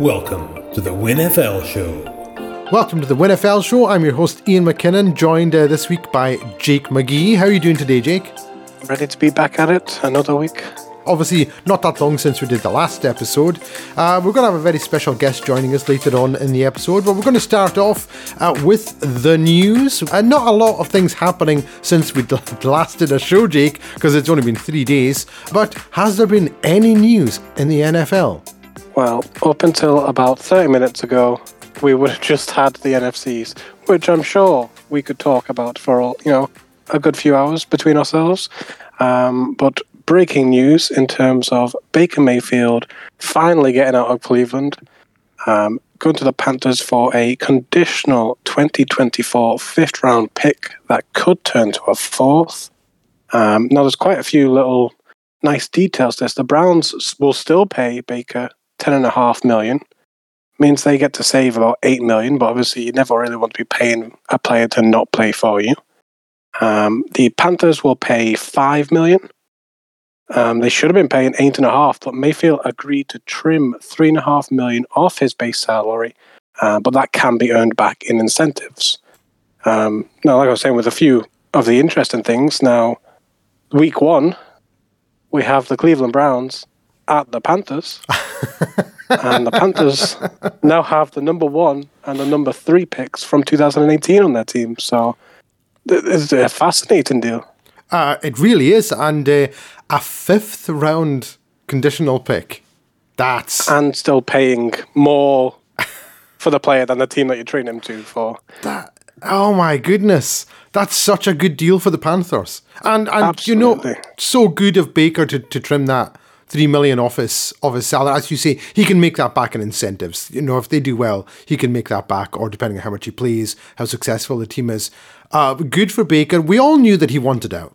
Welcome to the WinFL Show. Welcome to the WinFL Show. I'm your host Iain McKinnon, joined uh, this week by Jake McGee. How are you doing today, Jake? Ready to be back at it another week. Obviously, not that long since we did the last episode. Uh, we're going to have a very special guest joining us later on in the episode, but we're going to start off uh, with the news. And uh, not a lot of things happening since we last did a show, Jake, because it's only been three days. But has there been any news in the NFL? Well, up until about 30 minutes ago, we would have just had the NFCs, which I'm sure we could talk about for all, you know, a good few hours between ourselves. Um, but breaking news in terms of Baker Mayfield finally getting out of Cleveland, um, going to the Panthers for a conditional 2024 fifth round pick that could turn to a fourth. Um, now, there's quite a few little nice details to this. The Browns will still pay Baker ten and a half million. Means they get to save about eight million, but obviously you never really want to be paying a player to not play for you. Um, the Panthers will pay five million, um, they should have been paying eight and a half, but Mayfield agreed to trim three and a half million off his base salary, uh, but that can be earned back in incentives. Um, now, like I was saying, with a few of the interesting things, now, week one, we have the Cleveland Browns at the Panthers. and the Panthers now have the number one and the number three picks from 2018 on their team. So it's a fascinating deal. Uh, it really is. And uh, a fifth round conditional pick. That's. And still paying more for the player than the team that you train him to for. That, oh my goodness. That's such a good deal for the Panthers. And, and you know, so good of Baker to, to trim that three million off his of his salary. As you say, he can make that back in incentives. You know, if they do well, he can make that back, or depending on how much he plays, how successful the team is. Uh, good for Baker. We all knew that he wanted out.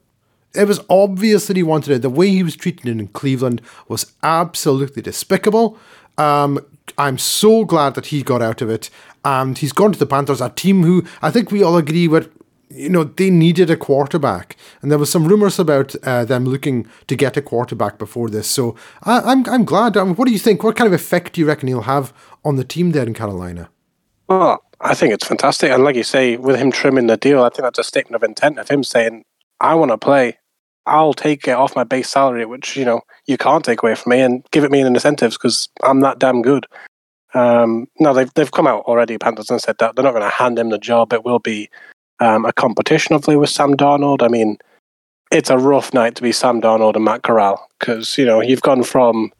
It was obvious that he wanted it. The way he was treated in Cleveland was absolutely despicable. Um, I'm so glad that he got out of it. And he's gone to the Panthers, a team who I think we all agree with. You know, they needed a quarterback. And there was some rumors about uh, them looking to get a quarterback before this. So I, am I'm, I'm glad. I mean, what do you think? What kind of effect do you reckon he'll have on the team there in Carolina? Well, I think it's fantastic. And like you say, with him trimming the deal, I think that's a statement of intent of him saying, I want to play. I'll take it off my base salary, which you know you can't take away from me, and give it me in incentives because I'm that damn good. Um, they've they've come out already, Panthers, and said that they're not going to hand him the job. It will be um, a competition, hopefully, with Sam Darnold. I mean, it's a rough night to be Sam Darnold and Matt Corral because you know you've gone from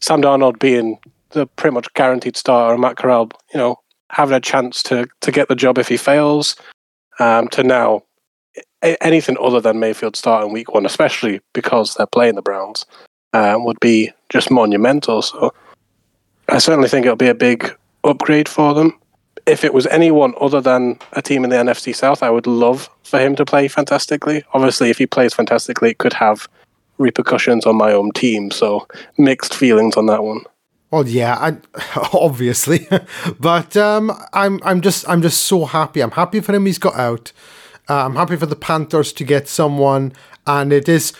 Sam Darnold being the pretty much guaranteed starter, and Matt Corral, you know, having a chance to to get the job if he fails, um, to now anything other than Mayfield starting week one, especially because they're playing the Browns, um, would be just monumental. So I certainly think it'll be a big upgrade for them. If it was anyone other than a team in the NFC South, I would love for him to play fantastically. Obviously, if he plays fantastically, it could have repercussions on my own team. So mixed feelings on that one. Well, yeah, I, obviously, but um, I'm I'm just I'm just so happy. I'm happy for him. He's got out. Uh, I'm happy for the Panthers to get someone, and it is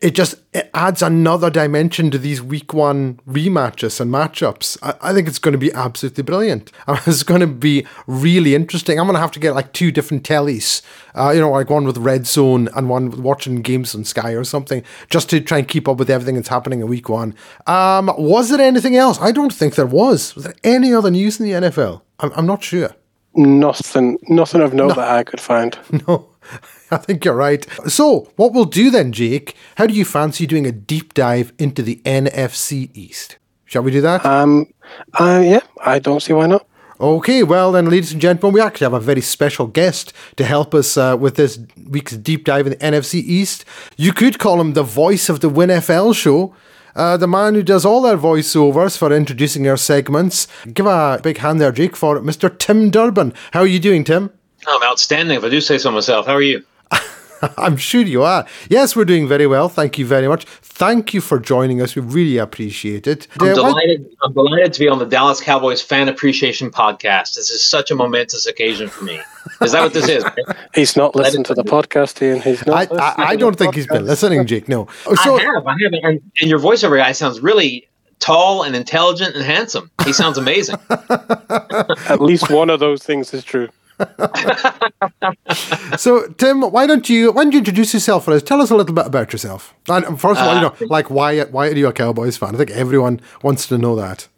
it just it adds another dimension to these week one rematches and matchups. I, I think it's going to be absolutely brilliant. It's going to be really interesting. I'm going to have to get like two different tellies, uh, you know, like one with Red Zone and one with watching games on Sky or something, just to try and keep up with everything that's happening in week one. Um, was there anything else? I don't think there was. Was there any other news in the NFL? I'm, I'm not sure. Nothing, nothing of note no. that I could find. No, I think you're right. So, what we'll do then, Jake? How do you fancy doing a deep dive into the NFC East? Shall we do that? Um, uh, yeah, I don't see why not. Okay, well then, ladies and gentlemen, we actually have a very special guest to help us uh, with this week's deep dive in the NFC East. You could call him the voice of the WinFL show. Uh, the man who does all our voiceovers for introducing our segments. Give a big hand there, Jake, for Mr. Tim Durbin. How are you doing, Tim? I'm outstanding, if I do say so myself. How are you? I'm sure you are. Yes, we're doing very well. Thank you very much. Thank you for joining us. We really appreciate it. I'm, uh, delighted, I'm delighted to be on the Dallas Cowboys Fan Appreciation Podcast. This is such a momentous occasion for me. Is that what this is? he's not listened to the podcast, Iain. He's not. I, I, I don't think podcast. he's been listening, Jake. No. So, I have. I have. And, and your voiceover guy sounds really tall and intelligent and handsome. He sounds amazing. At least one of those things is true. so, Tim, why don't you why don't you introduce yourself for us? Tell us a little bit about yourself. And first of all, you know, uh, like why why are you a Cowboys fan? I think everyone wants to know that.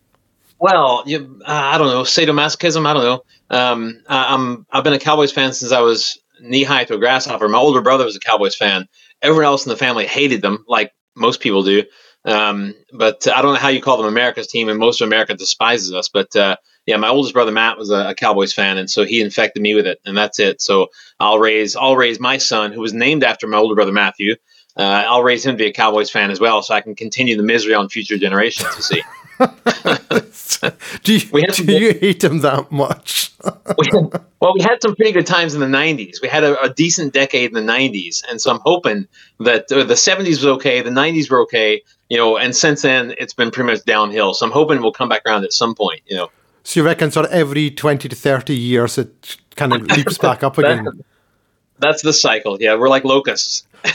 Well, you, uh, I don't know sadomasochism. I don't know. Um, I, I'm I've been a Cowboys fan since I was knee high to a grasshopper. My older brother was a Cowboys fan. Everyone else in the family hated them, like most people do. Um, but I don't know how you call them America's team, and most of America despises us. But uh, yeah, my oldest brother Matt was a, a, Cowboys fan, and so he infected me with it, and that's it. So I'll raise I'll raise my son, who was named after my older brother Matthew. Uh, I'll raise him to be a Cowboys fan as well, so I can continue the misery on future generations. You see. do you, do you hate him that much? we had, well, we had some pretty good times in the 90s. We had a, a decent decade in the 90s. And so I'm hoping that uh, the 70s was okay, the 90s were okay, you know, and since then it's been pretty much downhill. So I'm hoping we'll come back around at some point, you know. So you reckon sort of every 20 to 30 years it kind of leaps back up again? That, that's the cycle. Yeah, we're like locusts. you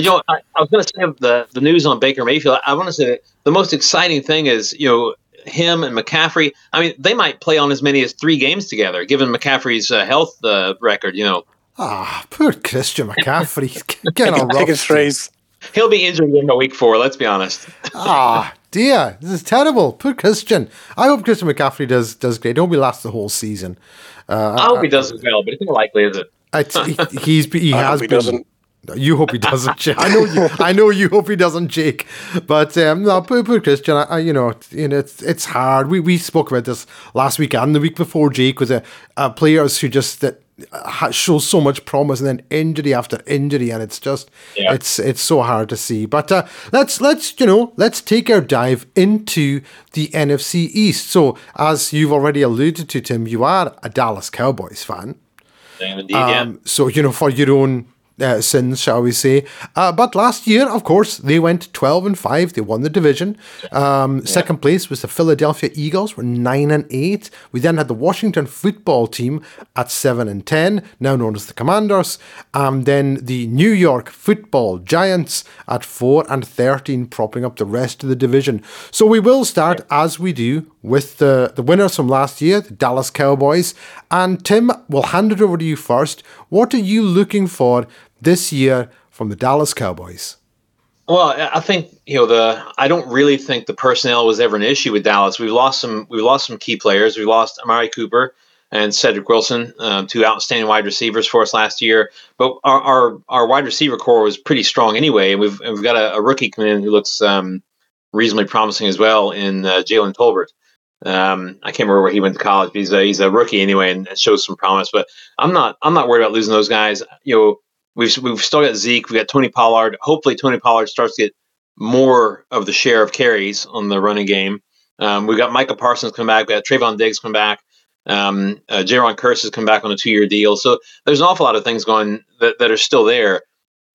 know, I, I was going to say the the news on Baker Mayfield. I want to say the most exciting thing is you know him and McCaffrey. I mean, they might play on as many as three games together, given McCaffrey's uh, health uh, record. You know. Ah, oh, poor Christian McCaffrey. Getting a rough phrase. He'll be injured in a week four. Let's be honest. ah, dear, this is terrible. Poor Christian. I hope Christian McCaffrey does does great. I hope he lasts the whole season. Uh, I hope I, he does as well, but it's likely is it? he, he's he has been. Doesn't. You hope he doesn't, Jake. I know you. I know you hope he doesn't, Jake. But um, no, poor, poor Christian. I, I, you know, you know, it's it's hard. We we spoke about this last week and the week before. Jake was a, a players who just that show so much promise and then injury after injury, and it's just yeah. it's it's so hard to see. But uh, let's let's you know let's take our dive into the NFC East. So as you've already alluded to, Tim, you are a Dallas Cowboys fan. Indeed, um, yeah. So you know for your own uh, sins, shall we say. Uh, but last year, of course, they went 12 and 5. They won the division. Um, yeah. Second place was the Philadelphia Eagles, were 9 and 8. We then had the Washington football team at 7 and 10, now known as the Commanders. And then the New York football Giants at 4 and 13, propping up the rest of the division. So we will start, as we do, with the, the winners from last year, the Dallas Cowboys. And Tim, we'll hand it over to you first. What are you looking for this year from the Dallas Cowboys? Well, I think you know the. I don't really think the personnel was ever an issue with Dallas. We've lost some. We've lost some key players. We lost Amari Cooper and Cedric Wilson, um, two outstanding wide receivers for us last year. But our our, our wide receiver corps was pretty strong anyway. And we've and we've got a, a, rookie coming in who looks um, reasonably promising as well in uh, Jalen Tolbert. Um, I can't remember where he went to college. He's a he's a rookie anyway, and shows some promise. But I'm not I'm not worried about losing those guys. You know, we've we've still got Zeke. We got Tony Pollard. Hopefully, Tony Pollard starts to get more of the share of carries on the running game. Um, we got Micah Parsons come back. We got Trevon Diggs come back. Um, uh, Jayron Kearse has come back on a two-year deal. So there's an awful lot of things going that, that are still there.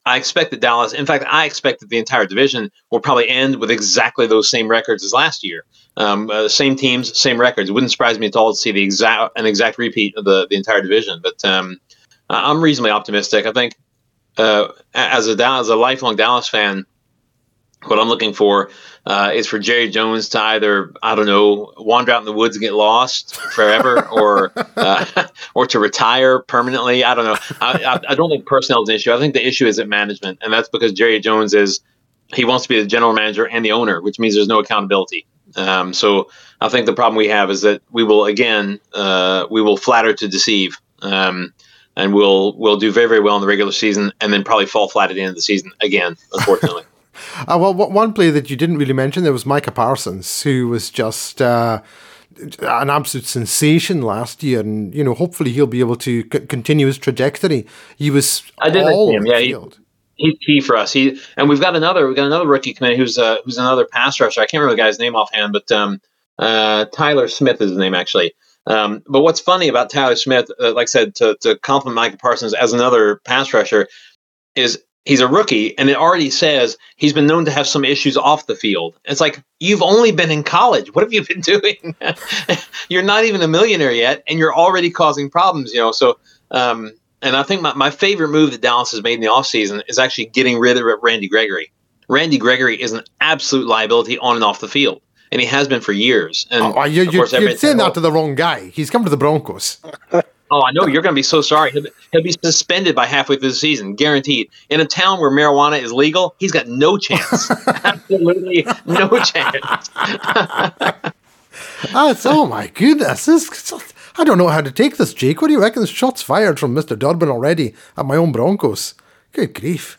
I expect that Dallas, in fact, I expect that the entire division will probably end with exactly those same records as last year. Um, uh, same teams, same records. It wouldn't surprise me at all to see the exact an exact repeat of the, the entire division. But um, I'm reasonably optimistic. I think uh, as a as a lifelong Dallas fan, what I'm looking for uh, is for Jerry Jones to either I don't know wander out in the woods and get lost forever, or uh, or to retire permanently. I don't know. I, I, don't think personnel is an issue. I think the issue is at management, and that's because Jerry Jones is he wants to be the general manager and the owner, which means there's no accountability. Um, so I think the problem we have is that we will again uh, we will flatter to deceive. Um, and we'll we'll do very very well in the regular season, and then probably fall flat at the end of the season again, unfortunately. uh, well, one player that you didn't really mention there was Micah Parsons, who was just. Uh, an absolute sensation last year, and you know, hopefully he'll be able to c- continue his trajectory. He was I did all him. Yeah, he, he's key for us. He and we've got another we've got another rookie coming who's uh, who's another pass rusher. I can't remember the guy's name offhand, but um, uh, Tyler Smith is his name actually. Um, but what's funny about Tyler Smith, uh, like I said, to, to compliment Micah Parsons as another pass rusher, is he's a rookie and it already says he's been known to have some issues off the field. It's like, you've only been in college. What have you been doing? you're not even a millionaire yet and you're already causing problems, you know? So, um, and I think my, my favorite move that Dallas has made in the offseason is actually getting rid of Randy Gregory. Randy Gregory is an absolute liability on and off the field, and he has been for years. And oh, you, you, you're saying that to the wrong guy. He's come to the Broncos. Oh, I know you're going to be so sorry. He'll, he'll, be suspended by halfway through the season, guaranteed. In a town where marijuana is legal, he's got no chance. Absolutely no chance. That's oh my goodness! This, I don't know how to take this, Jake. What do you reckon? Shots fired from Mister Durbin already at my own Broncos. Good grief!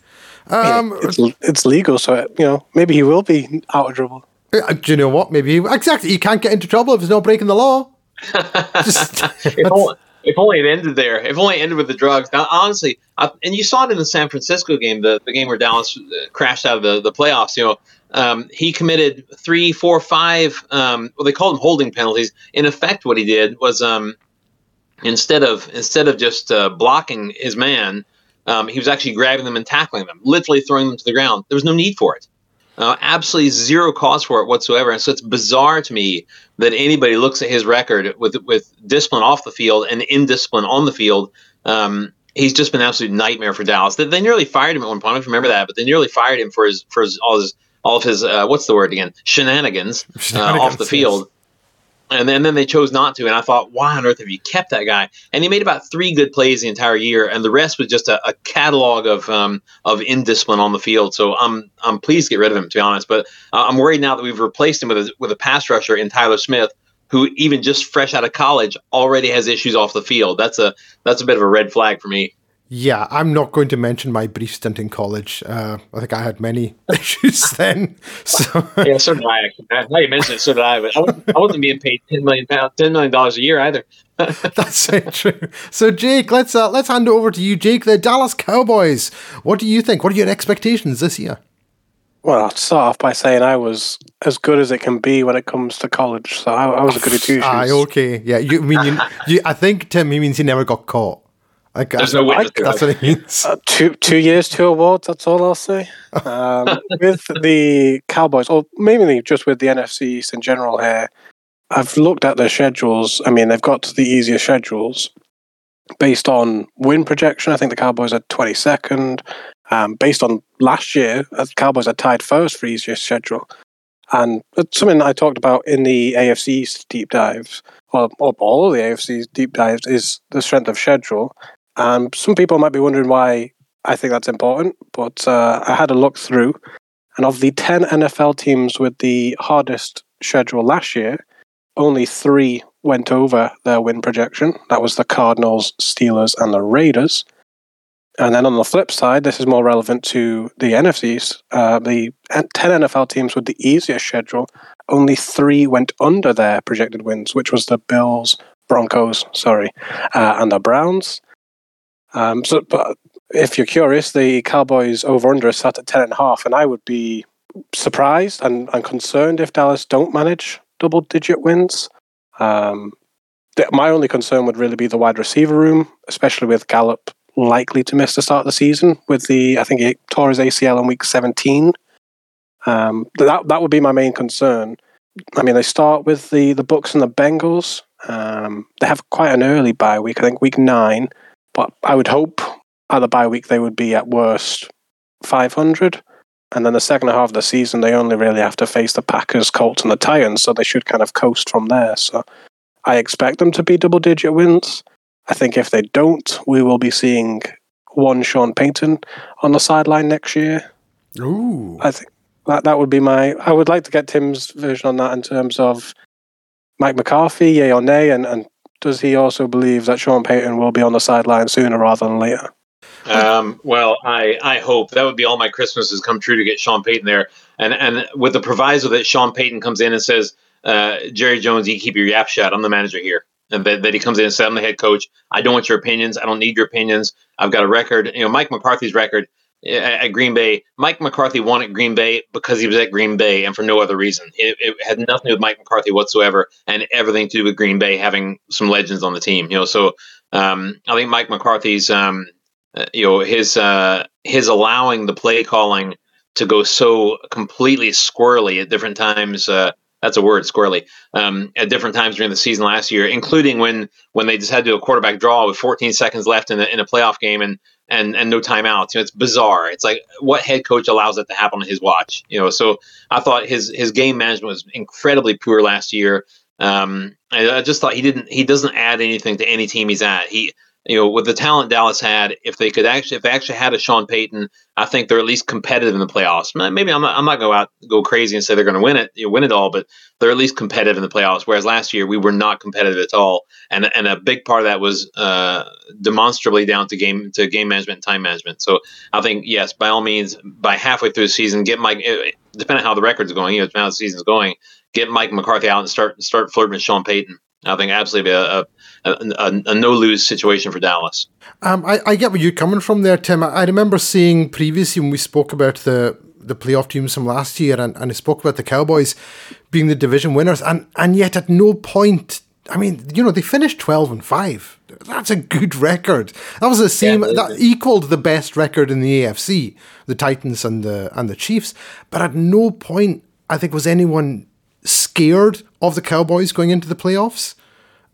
Um, it's, it's legal, so you know maybe he will be out of trouble. Uh, do you know what? Maybe exactly. He can't get into trouble if he's not breaking the law. Just, if only it ended there. If only it ended with the drugs. Now, honestly, I, and you saw it in the San Francisco game, the, the game where Dallas uh, crashed out of the, the playoffs. You know, um, he committed three, four, five. Um, well, they called them holding penalties. In effect, what he did was um, instead of instead of just uh, blocking his man, um, he was actually grabbing them and tackling them, literally throwing them to the ground. There was no need for it. Uh, absolutely zero cause for it whatsoever. And so it's bizarre to me that anybody looks at his record with with discipline off the field and indiscipline on the field. Um, he's just been an absolute nightmare for Dallas. They, they nearly fired him at one point. I don't remember that, but they nearly fired him for his for his all his all of his uh, what's the word again shenanigans, uh, off the field and then, and then they chose not to. And I thought, why on earth have you kept that guy? And he made about three good plays the entire year, and the rest was just a, a catalog of um, of indiscipline on the field. So I'm I'm pleased to get rid of him, to be honest. But uh, I'm worried now that we've replaced him with a, with a pass rusher in Tyler Smith, who even just fresh out of college already has issues off the field. That's a that's a bit of a red flag for me. Yeah, I'm not going to mention my brief stint in college. Uh, I think I had many issues then. So yeah, so did I. Actually. Now you mention it, so did I. But I wasn't, I wasn't being paid ten million pounds, ten million dollars a year either. That's so true. So Jake, let's uh, let's hand it over to you, Jake. The Dallas Cowboys. What do you think? What are your expectations this year? Well, I'll start off by saying I was as good as it can be when it comes to college. So I, I was a goody two shoes. Ah, okay. Yeah, you I mean you, you, I think Tim. He means he never got caught. I There's no witness. That's what it means. Uh, two two years, two awards. That's all I'll say. Um, with the Cowboys, or mainly just with the NFC East in general here, I've looked at their schedules. I mean, they've got the easiest schedules based on win projection. I think the Cowboys are twenty second. Um, based on last year, uh, the Cowboys are tied first for easiest schedule. And something I talked about in the AFC East deep dives, well, all of the AFC deep dives, is the strength of schedule. Um, some people might be wondering why I think that's important, but uh, I had a look through, and of the 10 NFL teams with the hardest schedule last year, only three went over their win projection. That was the Cardinals, Steelers, and the Raiders. And then on the flip side, this is more relevant to the NFCs. Uh, the 10 NFL teams with the easiest schedule, only three went under their projected wins, which was the Bills, Broncos, sorry, uh, and the Browns. Um, so, but if you're curious, the Cowboys over under is set at ten and a half, and I would be surprised and, and concerned if Dallas don't manage double digit wins. Um, my only concern would really be the wide receiver room, especially with Gallup likely to miss the start of the season. With the, I think he tore his ACL in week 17. Um, that that would be my main concern. I mean, they start with the the Bucs and the Bengals. Um, they have quite an early bye week. I think week nine. But I would hope at the bye week they would be at worst 500. And then the second half of the season, they only really have to face the Packers, Colts, and the Titans. So they should kind of coast from there. So I expect them to be double digit wins. I think if they don't, we will be seeing one Sean Payton on the sideline next year. Ooh. I think that, that would be my. I would like to get Tim's version on that in terms of Mike McCarthy, yay or nay, and, and does he also believe that Sean Payton will be on the sideline sooner rather than later? Um, well, I, I hope that would be all my Christmases come true to get Sean Payton there, and and with the proviso that Sean Payton comes in and says, uh, Jerry Jones, you keep your yap shut. I'm the manager here, and that, that he comes in and says, I'm the head coach. I don't want your opinions. I don't need your opinions. I've got a record. You know, Mike McCarthy's record at Green Bay. Mike McCarthy won at Green Bay because he was at Green Bay and for no other reason. It, it, had nothing to do with Mike McCarthy whatsoever, and everything to do with Green Bay having some legends on the team. You know, so um, I think Mike McCarthy's, um, uh, you know, his uh, his allowing the play calling to go so completely squirrely at different times. Uh, that's a word, squirrely. Um, at different times during the season last year, including when when they just had to do a quarterback draw with 14 seconds left in a, in a playoff game, and and and no timeouts. You know, it's bizarre. It's like what head coach allows that to happen on his watch? You know, so I thought his his game management was incredibly poor last year. Um, I, I just thought he didn't he doesn't add anything to any team he's at. He you know, with the talent Dallas had, if they could actually, if they actually had a Sean Payton, I think they're at least competitive in the playoffs. Maybe I'm not, I'm not go out go crazy and say they're going to win it, you know, win it all, but they're at least competitive in the playoffs. Whereas last year we were not competitive at all, and and a big part of that was uh, demonstrably down to game to game management and time management. So I think yes, by all means, by halfway through the season, get Mike. Eh, depending on how the record's going, you know, how the season's going, get Mike McCarthy out and start start flirting with Sean Payton. I think absolutely a, a a, a, no lose situation for Dallas. Um, I, I, get where you're coming from there, Tim. I, I, remember seeing previously when we spoke about the the playoff teams from last year, and, and I spoke about the Cowboys being the division winners, and and yet at no point. I mean, you know, they finished twelve and five. That's a good record. That was the same. Yeah, that equaled the best record in the AFC, the Titans and the and the Chiefs. But at no point, I think, was anyone scared of the Cowboys going into the playoffs.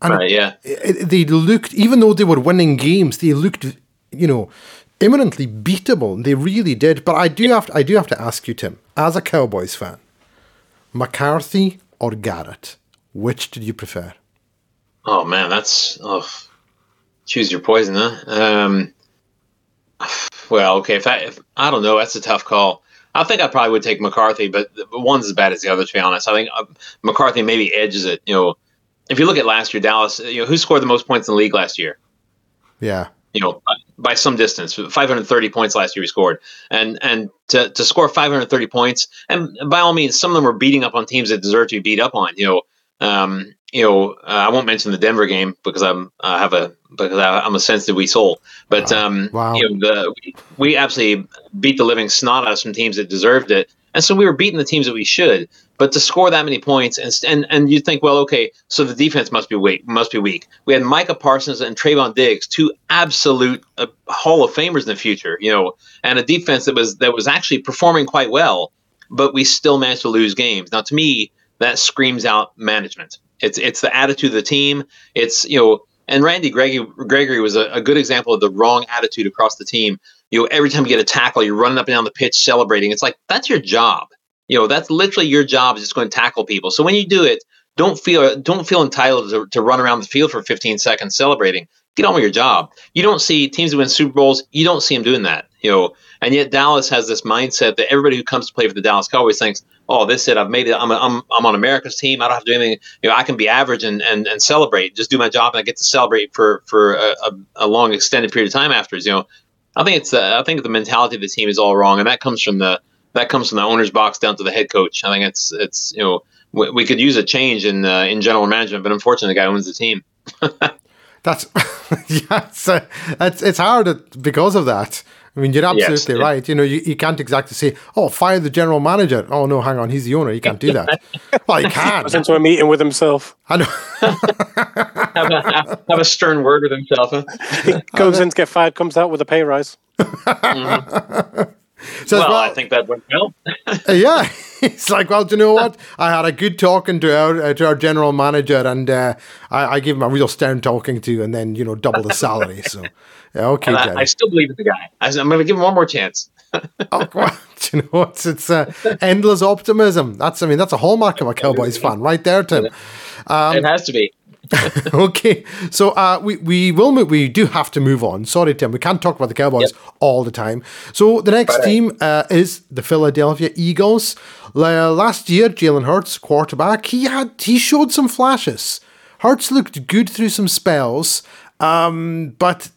And right, yeah. It, they looked, even though they were winning games, they looked, you know, imminently beatable. They really did. But I do have to, I do have to ask you, Tim, as a Cowboys fan, McCarthy or Garrett, which did you prefer? Oh man, that's oh, choose your poison, huh? Um, well, okay, if I, if I don't know, that's a tough call. I think I probably would take McCarthy, but one's as bad as the other. To be honest, I think uh, McCarthy maybe edges it. You know, if you look at last year, Dallas, you know, who scored the most points in the league last year? Yeah. You know, by some distance, 530 points last year he scored, and and to, to score 530 points, and by all means, some of them were beating up on teams that deserve to be beat up on. You know, um, you know, uh, I won't mention the Denver game because I'm I have a because I, am a sensitive wee soul. But um, wow. you know, the, we, we absolutely beat the living snot out of some teams that deserved it, and so we were beating the teams that we should. But to score that many points, and and and you think, well, okay, so the defense must be weak. Must be weak. We had Micah Parsons and Trevon Diggs, two absolute uh, Hall of Famers in the future, you know, and a defense that was that was actually performing quite well, but we still managed to lose games. Now, to me, that screams out management. It's it's the attitude of the team. It's you know, and Randy Gregory, Gregory was a, a good example of the wrong attitude across the team. You know, every time you get a tackle, you're running up and down the pitch celebrating. It's like that's your job you know, that's literally your job is just going to tackle people. So when you do it, don't feel don't feel entitled to, to run around the field for 15 seconds celebrating. Get on with your job. You don't see teams who win Super Bowls. You don't see them doing that. You know, and yet Dallas has this mindset that everybody who comes to play for the Dallas Cowboys thinks, "Oh, this it. I've made it. I'm, a, I'm I'm on America's team. I don't have to do anything. You know, I can be average and and, and celebrate. Just do my job, and I get to celebrate for for a, a, long extended period of time afterwards. You know, I think it's uh, I think the mentality of the team is all wrong, and that comes from the that comes from the owner's box down to the head coach. I think it's it's you know we, we could use a change in uh, in general management, but unfortunately, the guy owns the team. that's yeah, it's, uh, it's it's hard because of that. I mean, you're absolutely yes, right. You know, you, you can't exactly say, "Oh, fire the general manager." Oh no, hang on, he's the owner. You can't do that. well, he can. Goes into a meeting with himself. I know. have, a, have, have, a stern word with himself. Huh? He goes in to get fired, comes out with a pay rise. Mm-hmm. Says, well, well, I think that went well. yeah, it's like, well, do you know what? I had a good talking to our uh, to our general manager, and uh, I, I gave him a real stern talking to, and then you know double the salary. So, yeah, okay, I, I, still believe in the guy. I, am going to give him one more chance. oh, well, you know what? It's uh, endless optimism. That's, I mean, that's a hallmark of a Cowboys fan, right there, Tim. Um, it has to be. okay, so uh, we we will move, we do have to move on. Sorry, Tim, we can't talk about the Cowboys yep. all the time. So the next team uh, is the Philadelphia Eagles. Last year, Jalen Hurts, quarterback, he had he showed some flashes. Hurts looked good through some spells, um, but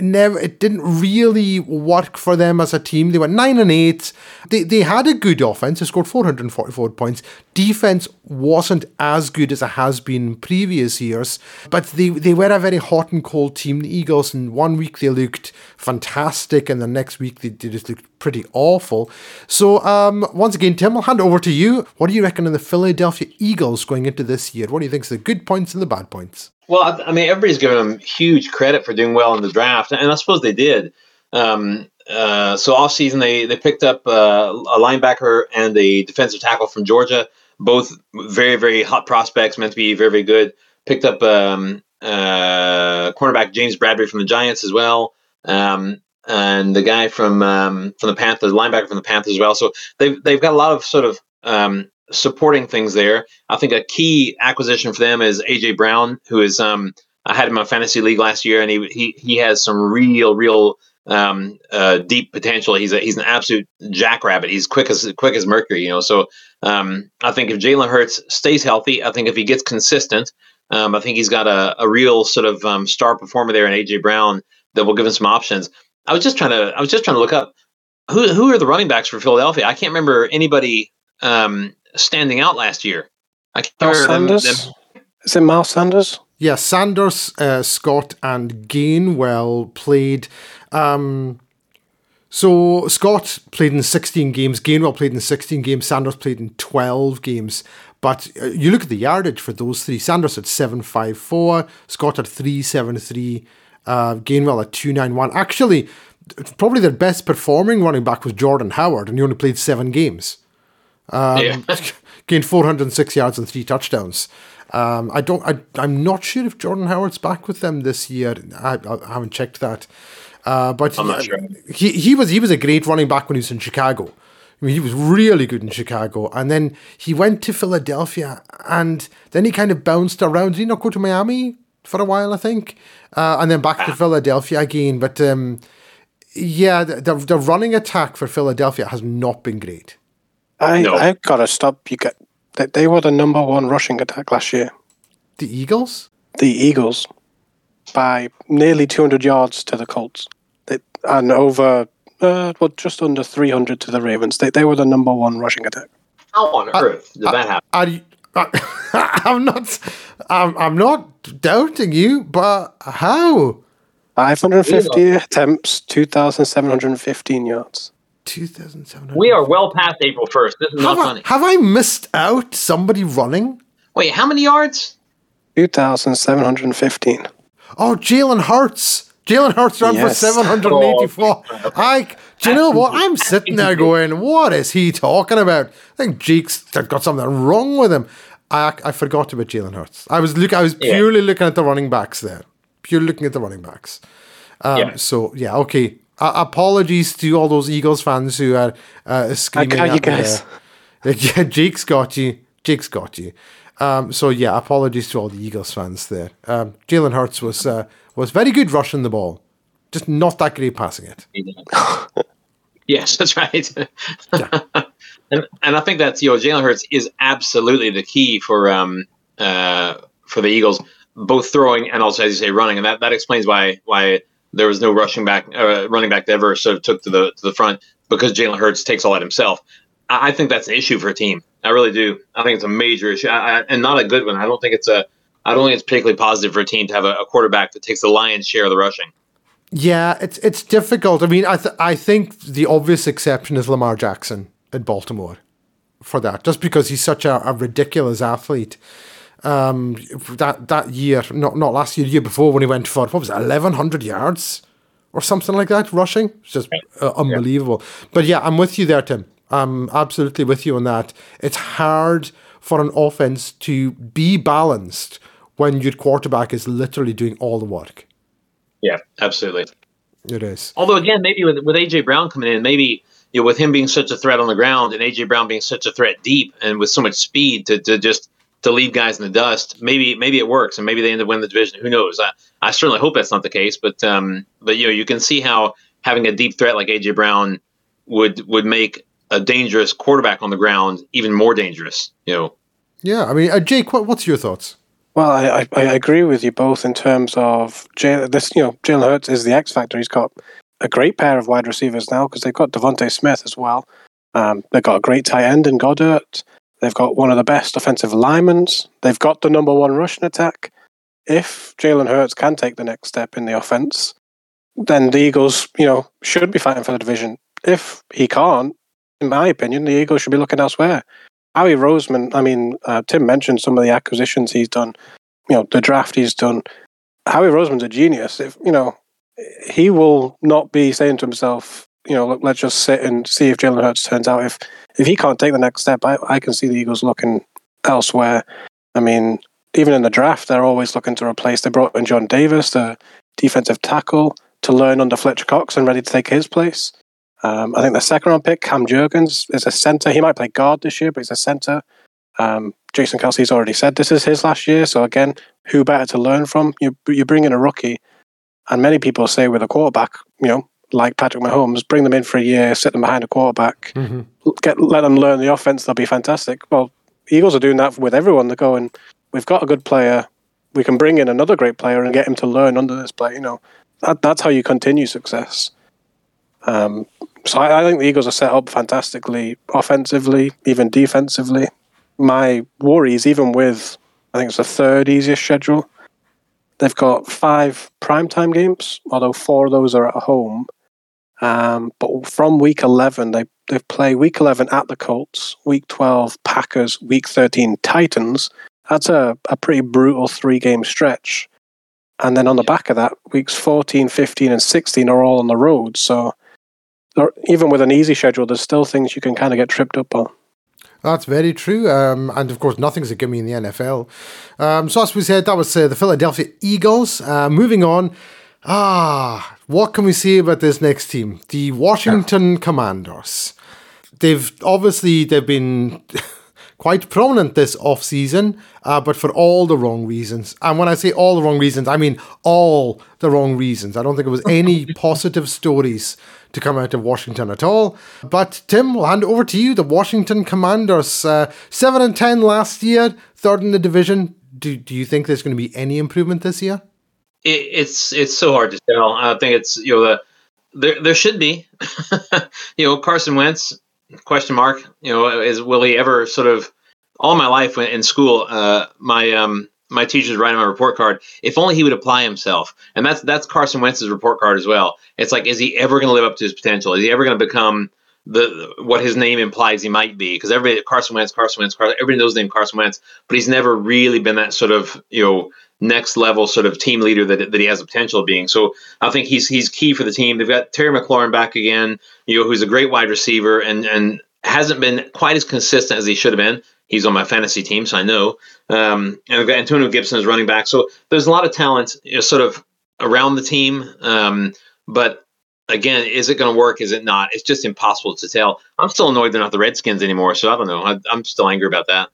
never it didn't really work for them as a team. They went nine and eight. They they had a good offense. They scored 444 points. Defense wasn't as good as it has been in previous years, but they, they were a very hot and cold team. The Eagles in one week they looked fantastic, and the next week they, they just looked pretty awful. So um, once again, Tim, I'll hand over to you. What do you reckon of the Philadelphia Eagles going into this year? What do you think is the good points and the bad points? Well, I mean, everybody's giving them huge credit for doing well in the draft, and I suppose they did. Um, uh, so off season, they they picked up uh, a linebacker and a defensive tackle from Georgia, both very very hot prospects, meant to be very very good. Picked up um, uh, cornerback James Bradberry from the Giants as well. Um, and the guy from um, from the Panthers, linebacker from the Panthers as well. So they've they've got a lot of sort of um, supporting things there. I think a key acquisition for them is AJ Brown, who is um, I had him in my fantasy league last year, and he he he has some real real um, uh, deep potential. He's a he's an absolute jackrabbit. He's quick as quick as mercury, you know. So um, I think if Jalen Hurts stays healthy, I think if he gets consistent, um, I think he's got a, a real sort of um, star performer there in AJ Brown that will give him some options. I was just trying to I was just trying to look up who who are the running backs for Philadelphia. I can't remember anybody um, standing out last year. I can't Miles remember Sanders. Them, them. Is it Miles Sanders? Yeah, Sanders, uh, Scott, and Gainwell played. Um, so Scott played in 16 games, Gainwell played in 16 games, Sanders played in 12 games. But uh, you look at the yardage for those three. Sanders had 754, Scott had 373, uh, Gainwell at 291. Actually, probably their best performing running back was Jordan Howard, and he only played seven games. Um, yeah. gained 406 yards and three touchdowns. Um, I don't. I, I'm not sure if Jordan Howard's back with them this year. I, I haven't checked that. Uh, but I'm not sure. he he was he was a great running back when he was in Chicago. I mean, he was really good in Chicago, and then he went to Philadelphia, and then he kind of bounced around. Did he not go to Miami for a while? I think, uh, and then back to ah. Philadelphia again. But um, yeah, the, the, the running attack for Philadelphia has not been great. I no. I gotta stop. You get they, they were the number one rushing attack last year. The Eagles? The Eagles. By nearly 200 yards to the Colts. They, and over, uh, well, just under 300 to the Ravens. They, they were the number one rushing attack. How on earth did that happen? I, I, I'm not, I'm, I'm not doubting you, but how? 550 attempts, 2,715 yards. 2,700. We are well past April 1st. This is have not I, funny. Have I missed out somebody running? Wait, how many yards? 2,715. Oh, Jalen Hurts. Jalen Hurts ran yes. for 784. Oh, I, do you know what? I'm sitting there going, what is he talking about? I think Jake's got something wrong with him. I, I forgot about Jalen Hurts. I was look. I was purely yeah. looking at the running backs there. Purely looking at the running backs. Um, yeah. So yeah, okay. Uh, apologies to all those Eagles fans who are uh, screaming I got you guys. yeah, Jake's got you. Jake's got you. Um, so yeah, apologies to all the Eagles fans there. Um, Jalen Hurts was uh, was very good rushing the ball, just not that great passing it. yes, that's right. yeah. and and I think that's you know Jalen Hurts is absolutely the key for um uh for the Eagles, both throwing and also as you say running, and that that explains why why there was no rushing back, uh, running back that ever sort of took to the to the front because Jalen Hurts takes all that himself. I, I, think that's an issue for a team. I really do. I think it's a major issue, I, I, and not a good one. I don't think it's a. I don't think it's particularly positive for a team to have a, a quarterback that takes the lion's share of the rushing. Yeah, it's it's difficult. I mean, I th- I think the obvious exception is Lamar Jackson at Baltimore for that, just because he's such a, a ridiculous athlete um, that that year, not not last year, the year before when he went for what was it, eleven hundred yards or something like that rushing. It's just uh, unbelievable. Yeah. But yeah, I'm with you there, Tim. I'm absolutely with you on that. It's hard for an offense to be balanced when your quarterback is literally doing all the work. Yeah, absolutely. It is. Although again, maybe with with AJ Brown coming in, maybe you know, with him being such a threat on the ground and AJ Brown being such a threat deep and with so much speed to, to just to leave guys in the dust. Maybe maybe it works, and maybe they end up winning the division. Who knows? I, I certainly hope that's not the case. But um, but you know you can see how having a deep threat like AJ Brown would would make a dangerous quarterback on the ground even more dangerous. You know. Yeah, I mean, uh, Jake, what, what's your thoughts? Well, I, I, I agree with you both in terms of Jay, this. You know, Jalen Hurts is the X factor. He's got a great pair of wide receivers now because they've got DeVonta Smith as well. Um, they've got a great tight end in Goedert. They've got one of the best offensive linemen. They've got the number one rushing attack. If Jalen Hurts can take the next step in the offense, then the Eagles, you know, should be fighting for the division. If he can't, in my opinion, the Eagles should be looking elsewhere. Howie Roseman, I mean, uh, Tim mentioned some of the acquisitions he's done, you know, the draft he's done. Howie Roseman's a genius. If you know, he will not be saying to himself, you know, let's just sit and see if Jalen Hurts turns out. If if he can't take the next step, I, I can see the Eagles looking elsewhere. I mean, even in the draft, they're always looking to replace. They brought in John Davis, the defensive tackle, to learn under Fletcher Cox and ready to take his place. Um, I think the second round pick, Cam Jurgens, is a center. He might play guard this year, but he's a center. Um, Jason Kelce's already said this is his last year. So again, who better to learn from? You you bring in a rookie, and many people say with a quarterback, you know, like Patrick Mahomes, bring them in for a year, sit them behind a quarterback, mm-hmm. Get let them learn the offense. They'll be fantastic. Well, Eagles are doing that with everyone. They're going, we've got a good player. We can bring in another great player and get him to learn under this player. You know, that, that's how you continue success. Um, so I, I think the Eagles are set up fantastically, offensively, even defensively. My worries, even with I think it's the third easiest schedule. They've got five primetime games, although four of those are at home. Um, but from week 11, they, they play week 11 at the Colts, week 12 Packers, week 13 Titans. That's a, a pretty brutal three game stretch. And then on the back of that, weeks 14, 15, and 16 are all on the road. So even with an easy schedule, there's still things you can kind of get tripped up on. That's very true. Um, and of course, nothing's a gimme in the NFL. Um, so, as we said, that was uh, the Philadelphia Eagles. Uh, moving on. Ah, what can we say about this next team? The Washington. Commanders. They've obviously they've been quite prominent this off season, uh, but for all the wrong reasons. And when I say all the wrong reasons, I mean all the wrong reasons. I don't think it was any positive stories to come out of Washington at all. But Tim, we'll hand it over to you. The Washington Commanders, uh, seven and ten last year, third in the division. Do do you think there's going to be any improvement this year? It, it's it's so hard to tell. I think it's you know the there there should be you know Carson Wentz question mark you know is will he ever sort of all my life in school uh, my um my teachers write on my report card. If only he would apply himself. And that's that's carson wentz's report card as well. It's like is he ever going to live up to his potential? Is he ever going to become the what his name implies he might be? Because everybody carson wentz carson wentz carson, everybody knows the name carson wentz but he's never really been that sort of you know next level sort of team leader that, that he has the potential of being so i think he's he's key for the team they've got terry mclaurin back again you know who's a great wide receiver and and hasn't been quite as consistent as he should have been He's on my fantasy team, so I know. Um, and I've got Antonio Gibson as running back. So there's a lot of talent you know, sort of around the team. Um, but again, is it going to work? Is it not? It's just impossible to tell. I'm still annoyed they're not the Redskins anymore. So I don't know. I, am still angry about that.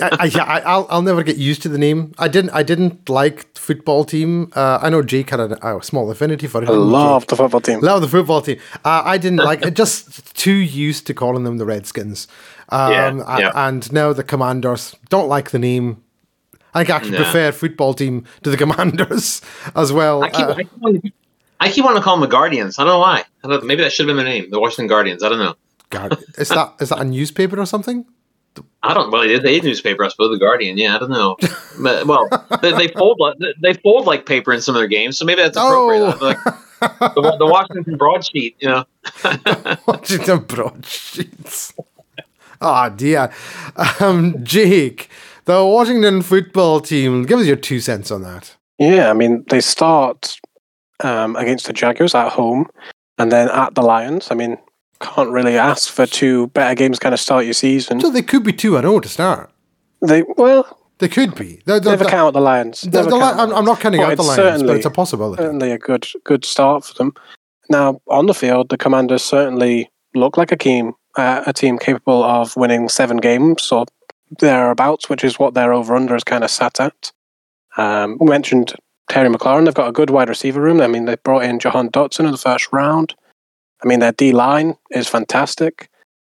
I, I, yeah, I, will I'll never get used to the name. I didn't I didn't like football team. Uh, I know Jake had a, a, small affinity for it. I love the football team. Love the football team. Uh, I didn't like it. Just too used to calling them the Redskins. Um, yeah, yeah. And now the Commanders don't like the name. I actually nah. prefer football team to the Commanders as well. I keep, uh, I, keep wanting, I keep, wanting, to call them the Guardians. I don't know why. Don't, maybe that should have been the name, the Washington Guardians. I don't know. is that is that a newspaper or something? I don't. Well, they a newspaper, I suppose. The Guardian. Yeah, I don't know. but, well, they, they, fold like they fold like paper in some of their games, so maybe that's appropriate. Oh. Like, the, the Washington broadsheet, you know. Washington broadsheets. Oh dear. Um, Jake, the Washington football team, give us your two cents on that. Yeah, I mean, they start um, against the Jaguars at home and then at the Lions. I mean, can't really ask for two better games kind of start your season. So they could be 2 0 to start. They, well, they could be. They're, they're, never count the Lions. The, I'm, I'm, not counting out the Lions, but it's a possibility. Certainly a good good start for them. Now on the field, the Commanders certainly look like a team uh, a team capable of winning seven games or thereabouts, which is what their over under is kind of sat at. Um, we mentioned Terry McLaurin. They've got a good wide receiver room. I mean, they brought in Jahan Dotson in the first round. I mean, their D line is fantastic.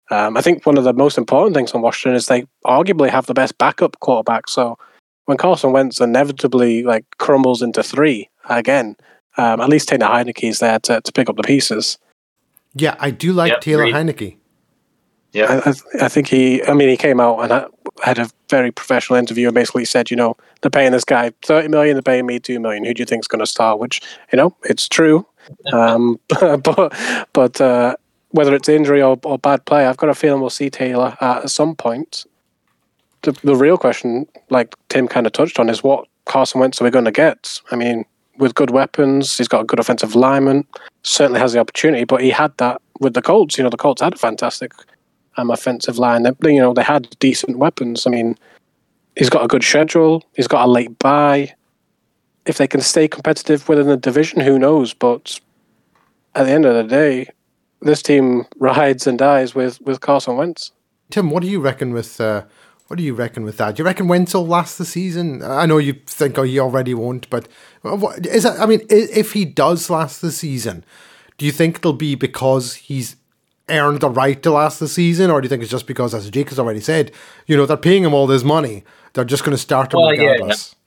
Um, I think one of the most important things on Washington is they arguably have the best backup quarterback. So when Carson Wentz inevitably like crumbles into three again, um, at least Taylor Heinicke is there to, to pick up the pieces. Yeah, I do like yep, Taylor Heinicke. Yeah, I, I, think he. I mean, he came out and had a very professional interview and basically said, you know, they're paying this guy thirty million, they're paying me two million. Who do you think is going to start? Which you know, it's true. Um, but but uh, whether it's injury or, or bad play, I've got a feeling we'll see Taylor at some point. The, the real question, like Tim kind of touched on, is what Carson Wentz are we going to get? I mean, with good weapons, he's got a good offensive lineman. Certainly has the opportunity, but he had that with the Colts. You know, the Colts had a fantastic um, offensive line. They, you know, they had decent weapons. I mean, he's got a good schedule. He's got a late bye. If they can stay competitive within the division, who knows? But at the end of the day, this team rides and dies with with Carson Wentz. Tim, what do you reckon with uh, what do you reckon with that? Do you reckon Wentz will last the season? I know you think oh he already won't, but is that? I mean, if he does last the season, do you think it'll be because he's earned the right to last the season, or do you think it's just because, as Jake has already said, you know they're paying him all this money, they're just going to start him well, regardless? Yeah.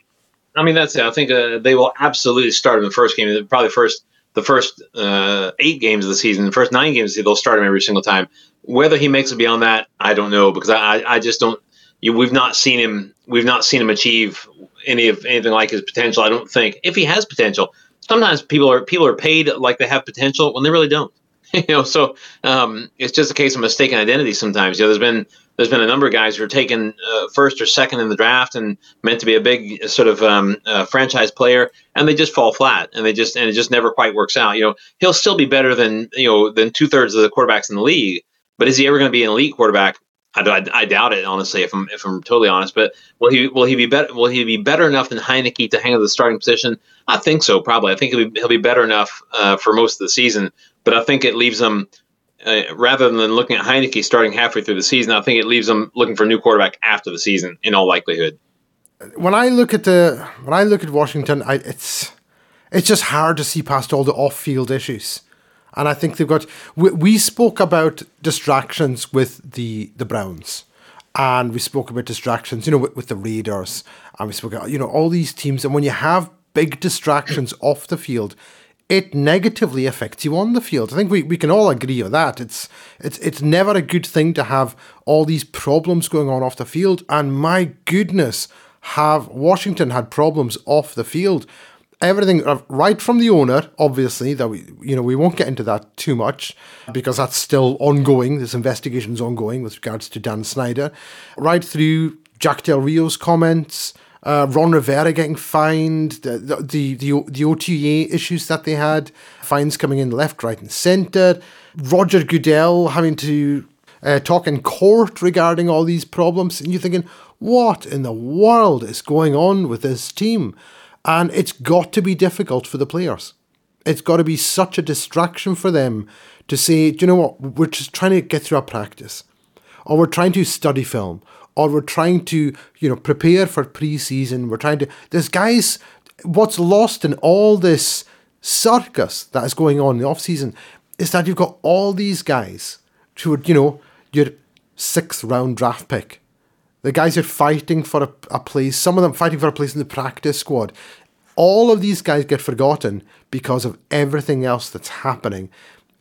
I mean, that's it. I think uh, they will absolutely start him in the first game, probably first the first uh, eight games of the season, the first nine games, they'll start him every single time. Whether he makes it beyond that, I don't know because I, I just don't. You, we've not seen him. We've not seen him achieve any of anything like his potential. I don't think if he has potential. Sometimes people are people are paid like they have potential when they really don't. you know, so um, it's just a case of mistaken identity. Sometimes, you know, there's been there's been a number of guys who are taken uh, first or second in the draft and meant to be a big sort of um, uh, franchise player, and they just fall flat, and they just and it just never quite works out. You know, he'll still be better than you know than two thirds of the quarterbacks in the league, but is he ever going to be an elite quarterback? I, I, I, doubt it, honestly. If I'm if I'm totally honest, but will he will he be better? Will he be better enough than Heinicke to hang on the starting position? I think so, probably. I think he'll be, he'll be better enough uh, for most of the season, but I think it leaves him uh, rather than looking at Heinicke starting halfway through the season, I think it leaves them looking for a new quarterback after the season, in all likelihood. When I look at the when I look at Washington, I, it's it's just hard to see past all the off-field issues, and I think they've got. We, we spoke about distractions with the the Browns, and we spoke about distractions, you know, with, with the Raiders, and we spoke about you know all these teams, and when you have big distractions off the field, it negatively affects you on the field. I think we, we can all agree on that. It's it's it's never a good thing to have all these problems going on off the field. And my goodness, have Washington had problems off the field? Everything uh, right from the owner, obviously, that we you know we won't get into that too much because that's still ongoing. This investigation is ongoing with regards to Dan Snyder, right through Jack Del Rio's comments uh, Ron Rivera getting fined, the, the, the, the OTA issues that they had, fines coming in left, right, and centre. Roger Goodell having to uh, talk in court regarding all these problems. And you're thinking, what in the world is going on with this team? And it's got to be difficult for the players. It's got to be such a distraction for them to say, do you know what, we're just trying to get through our practice, or we're trying to study film, or we're trying to, you know, prepare for preseason. We're trying to. There's guys. What's lost in all this circus that is going on in the off season is that you've got all these guys who are, you know, your sixth round draft pick. The guys are fighting for a, a place. Some of them fighting for a place in the practice squad. All of these guys get forgotten because of everything else that's happening.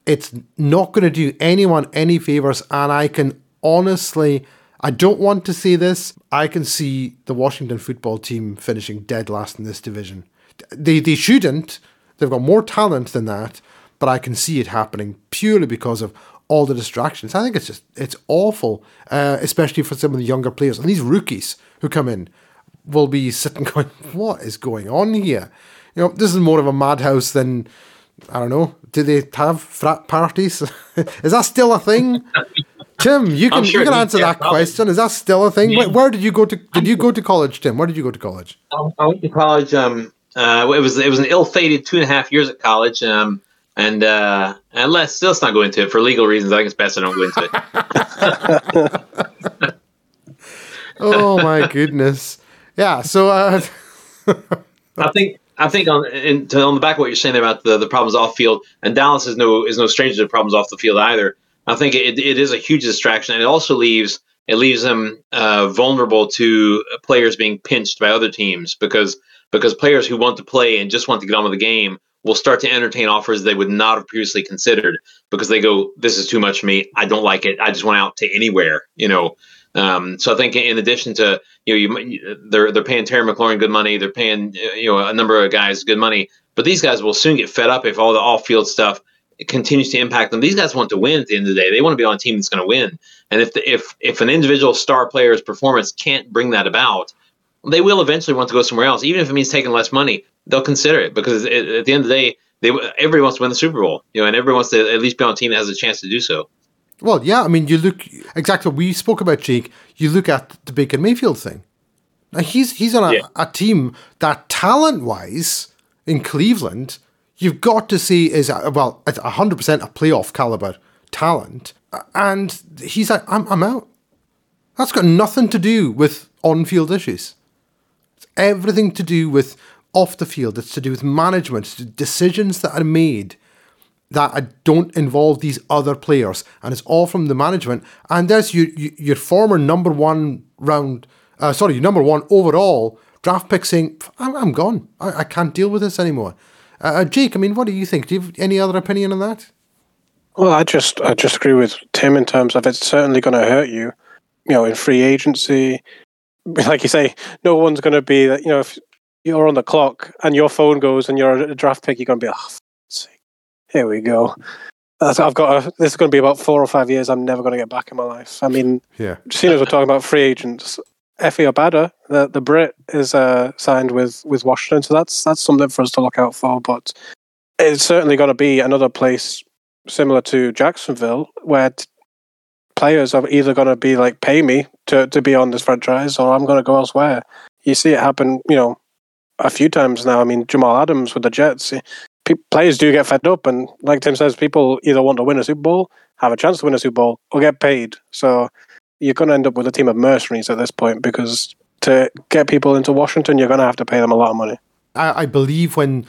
It's not going to do anyone any favors, and I can honestly I don't want to see this. I can see the Washington football team finishing dead last in this division. They they shouldn't. They've got more talent than that, but I can see it happening purely because of all the distractions. I think it's just it's awful, uh, especially for some of the younger players and these rookies who come in will be sitting going, "What is going on here?" You know, this is more of a madhouse than I don't know. Do they have frat parties? is that still a thing? Tim, you can sure you can answer that probably. question. Is that still a thing? Yeah. Where, where, did you go to? Did you go to college, Tim? Where did you go to college? I went to college. Um, uh, it was it was an ill-fated two and a half years at college. Um, and uh, and let's let's not go into it for legal reasons. I think it's best I don't go into it. oh my goodness! Yeah. So uh, I think I think on in, on the back of what you're saying about the, the problems off field, and Dallas is no is no stranger to problems off the field either. I think it, it is a huge distraction, and it also leaves it leaves them uh, vulnerable to players being pinched by other teams because because players who want to play and just want to get on with the game will start to entertain offers they would not have previously considered because they go, "This is too much for me. I don't like it. I just want out to anywhere." You know. Um, so I think in addition to you know you, they're they're paying Terry McLaurin good money, they're paying you know a number of guys good money, but these guys will soon get fed up if all the off field stuff it continues to impact them. These guys want to win at the end of the day. They want to be on a team that's going to win. And if the, if if an individual star player's performance can't bring that about, they will eventually want to go somewhere else, even if it means taking less money. They'll consider it because at, at the end of the day, they everybody wants to win the Super Bowl, you know, and everyone wants to at least be on a team that has a chance to do so. Well, yeah, I mean, you look exactly. We spoke about Jake. You look at the Baker Mayfield thing. Now he's he's on a, yeah. a team that talent wise in Cleveland you've got to see is well, it's hundred percent a playoff caliber talent, and he's like, I'm, I'm out. That's got nothing to do with on-field issues. It's everything to do with off the field. It's to do with management, it's decisions that are made that don't involve these other players, and it's all from the management. And there's your your former number one round, uh, sorry, number one overall draft pick saying, "I'm, I'm gone. I, I can't deal with this anymore." Uh, uh, Jake, I mean, what do you think? Do you have any other opinion on that? Well, I just I just agree with Tim in terms of it's certainly going to hurt you. You know, in free agency, like you say, no one's going to be that. You know, if you're on the clock and your phone goes and you're a draft pick, you're going to be, oh, here we go. I've got a, this is going to be about four or five years. I'm never going to get back in my life. I mean, yeah. Seeing as we're talking about free agents, Efe Obada, the the Brit, is uh, signed with with Washington, so that's that's something for us to look out for. But it's certainly going to be another place similar to Jacksonville where t- players are either going to be like, pay me to to be on this franchise, or I'm going to go elsewhere. You see it happen, you know, a few times now. I mean, Jamal Adams with the Jets, pe- players do get fed up, and like Tim says, people either want to win a Super Bowl, have a chance to win a Super Bowl, or get paid. So you're going to end up with a team of mercenaries at this point because to get people into Washington, you're going to have to pay them a lot of money. I, I believe when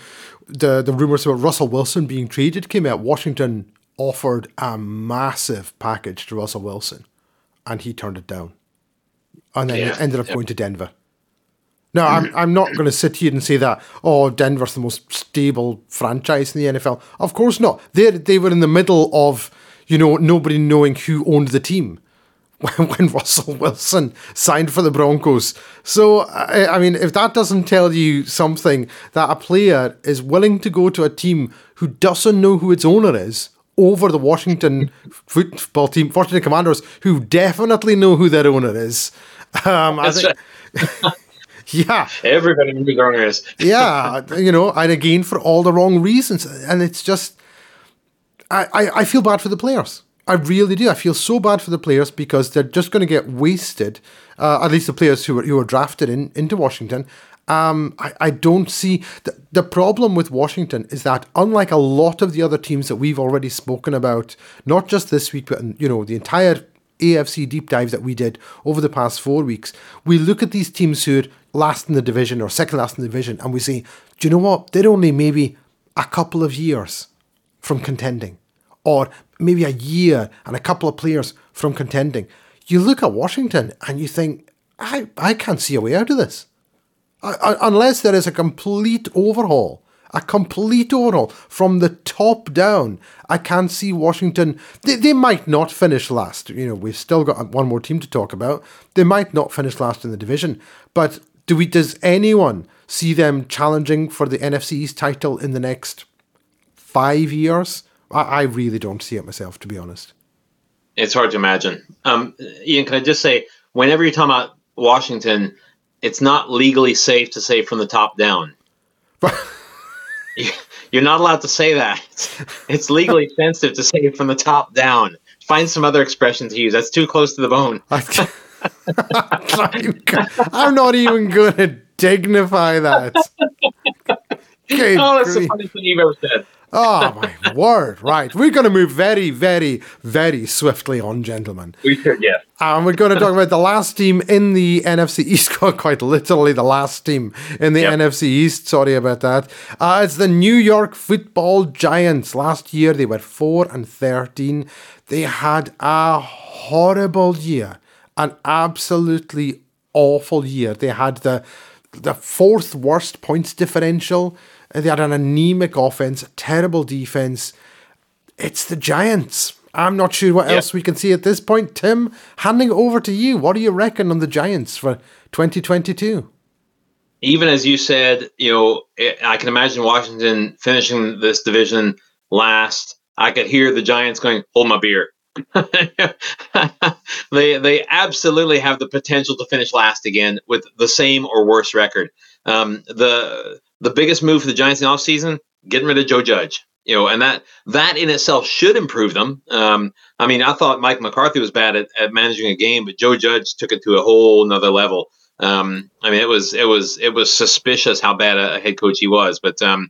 the the rumors about Russell Wilson being traded came out, Washington offered a massive package to Russell Wilson, and he turned it down, and then yeah. ended up going to Denver. No, I'm I'm not going to sit here and say that. Oh, Denver's the most stable franchise in the NFL. Of course not. They they were in the middle of you know nobody knowing who owned the team when, Russell Wilson signed for the Broncos. So I, I mean, if that doesn't tell you something that a player is willing to go to a team who doesn't know who its owner is over the Washington football team, Washington Commanders, who definitely know who their owner is. Um, I think. Yeah. Everybody knows who wrong is. yeah. You know, and again, for all the wrong reasons. And it's just, I, I, I feel bad for the players. I really do. I feel so bad for the players because they're just going to get wasted. Uh, at least the players who were who were drafted in into Washington. Um, I, I don't see the, the problem with Washington is that unlike a lot of the other teams that we've already spoken about, not just this week, but you know the entire AFC deep dive that we did over the past four weeks, we look at these teams who are last in the division or second last in the division, and we say, do you know what? They're only maybe a couple of years from contending, or maybe a year and a couple of players from contending. You look at Washington and you think, I, I can't see a way out of this. I, I, unless there is a complete overhaul a complete overhaul from the top down. I can't see Washington. They, they might not finish last. You know, we've still got one more team to talk about. They might not finish last in the division, but do we? Does anyone see them challenging for the NFC East title in the next five years? I, I really don't see it myself, to be honest. It's hard to imagine. Um, Iain, can I just say, whenever you're talking about Washington, it's not legally safe to say from the top down. you're not allowed to say that. It's, legally sensitive to say from the top down. Find some other expression to use. That's too close to the bone. I'm not even going to dignify that. Good oh, that's grief. the funniest thing you've ever said. Oh my word! Right, we're going to move very, very, very swiftly on, gentlemen. We should, yeah. And we're going to talk about the last team in the NFC East. Quite literally, the last team in the yep. NFC East. Sorry about that. Uh, it's the New York Football Giants. Last year, they were four and thirteen. They had a horrible year an absolutely awful year. They had the the fourth worst points differential. They had an anemic offense, terrible defense. It's the Giants. I'm not sure what yep. else we can see at this point. Tim, handing over to you. What do you reckon on the Giants for 2022? Even as you said, you know, I can imagine Washington finishing this division last. I could hear the Giants going, "Hold my beer." they they absolutely have the potential to finish last again with the same or worse record. Um, the the biggest move for the Giants in the offseason, getting rid of Joe Judge. You know, and that that in itself should improve them. Um, I mean, I thought Mike McCarthy was bad at, at managing a game, but Joe Judge took it to a whole another level. Um, I mean, it was it was it was suspicious how bad a, head coach he was. But um,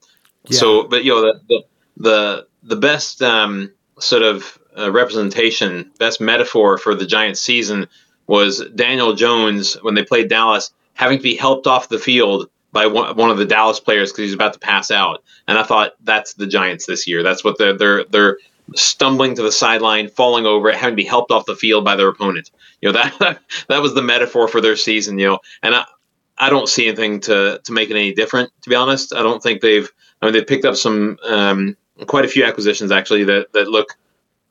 Yeah. So, but you know the the the, the best um, sort of uh, representation, best metaphor for the Giants season was Daniel Jones when they played Dallas having to be helped off the field by one, one of the Dallas players because he's about to pass out. And I thought that's the Giants this year. That's what they're they're they're stumbling to the sideline, falling over, having to be helped off the field by their opponent. You know that that was the metaphor for their season. You know, and I I don't see anything to to make it any different. To be honest, I don't think they've. I mean, they've picked up some um, quite a few acquisitions actually that that look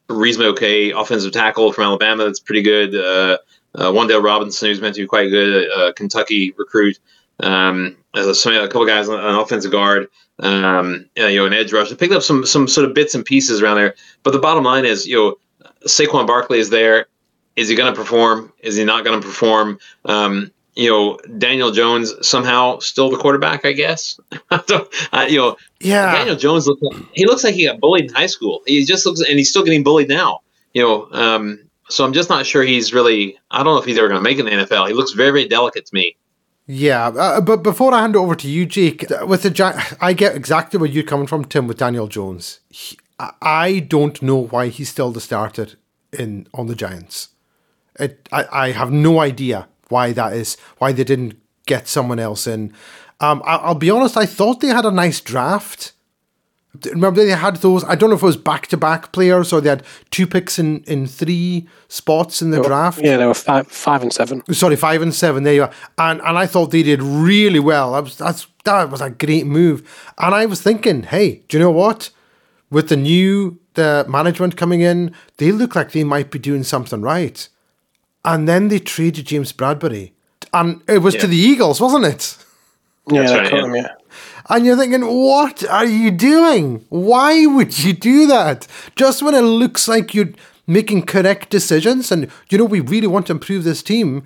reasonably okay. Offensive tackle from Alabama that's pretty good. Uh, uh, Wan'Dale Robinson, who's meant to be quite good, uh, Kentucky recruit. Um, a, a couple guys on, on offensive guard, um, you know, an edge rusher. Picked up some some sort of bits and pieces around there. But the bottom line is, you know, Saquon Barkley is there. Is he going to perform? Is he not going to perform? Um, you know, Daniel Jones somehow still the quarterback, I guess. I, you know, yeah. Daniel Jones looks like, he looks like he got bullied in high school. He just looks, and he's still getting bullied now. You know, um, so I'm just not sure he's really. I don't know if he's ever going to make it in the NFL. He looks very, very delicate to me. Yeah, uh, but before I hand it over to you, Jake, with the Gi- I get exactly where you're coming from, Tim, with Daniel Jones. He, I don't know why he's still the starter in on the Giants. It, I, I have no idea why that is, why they didn't get someone else in. Um, I, will be honest, I thought they had a nice draft. Remember they had those. I don't know if it was back to back players or they had two picks in, in three spots in the were, draft. Yeah, they were five five and seven. Sorry, five and seven. There you are. And and I thought they did really well. That was that's that was a great move. And I was thinking, hey, do you know what? With the new the management coming in, they look like they might be doing something right. And then they traded James Bradberry, and it was yeah. to the Eagles, wasn't it? Yeah, right, yeah. yeah. And you're thinking, what are you doing? Why would you do that? Just when it looks like you're making correct decisions and you know we really want to improve this team,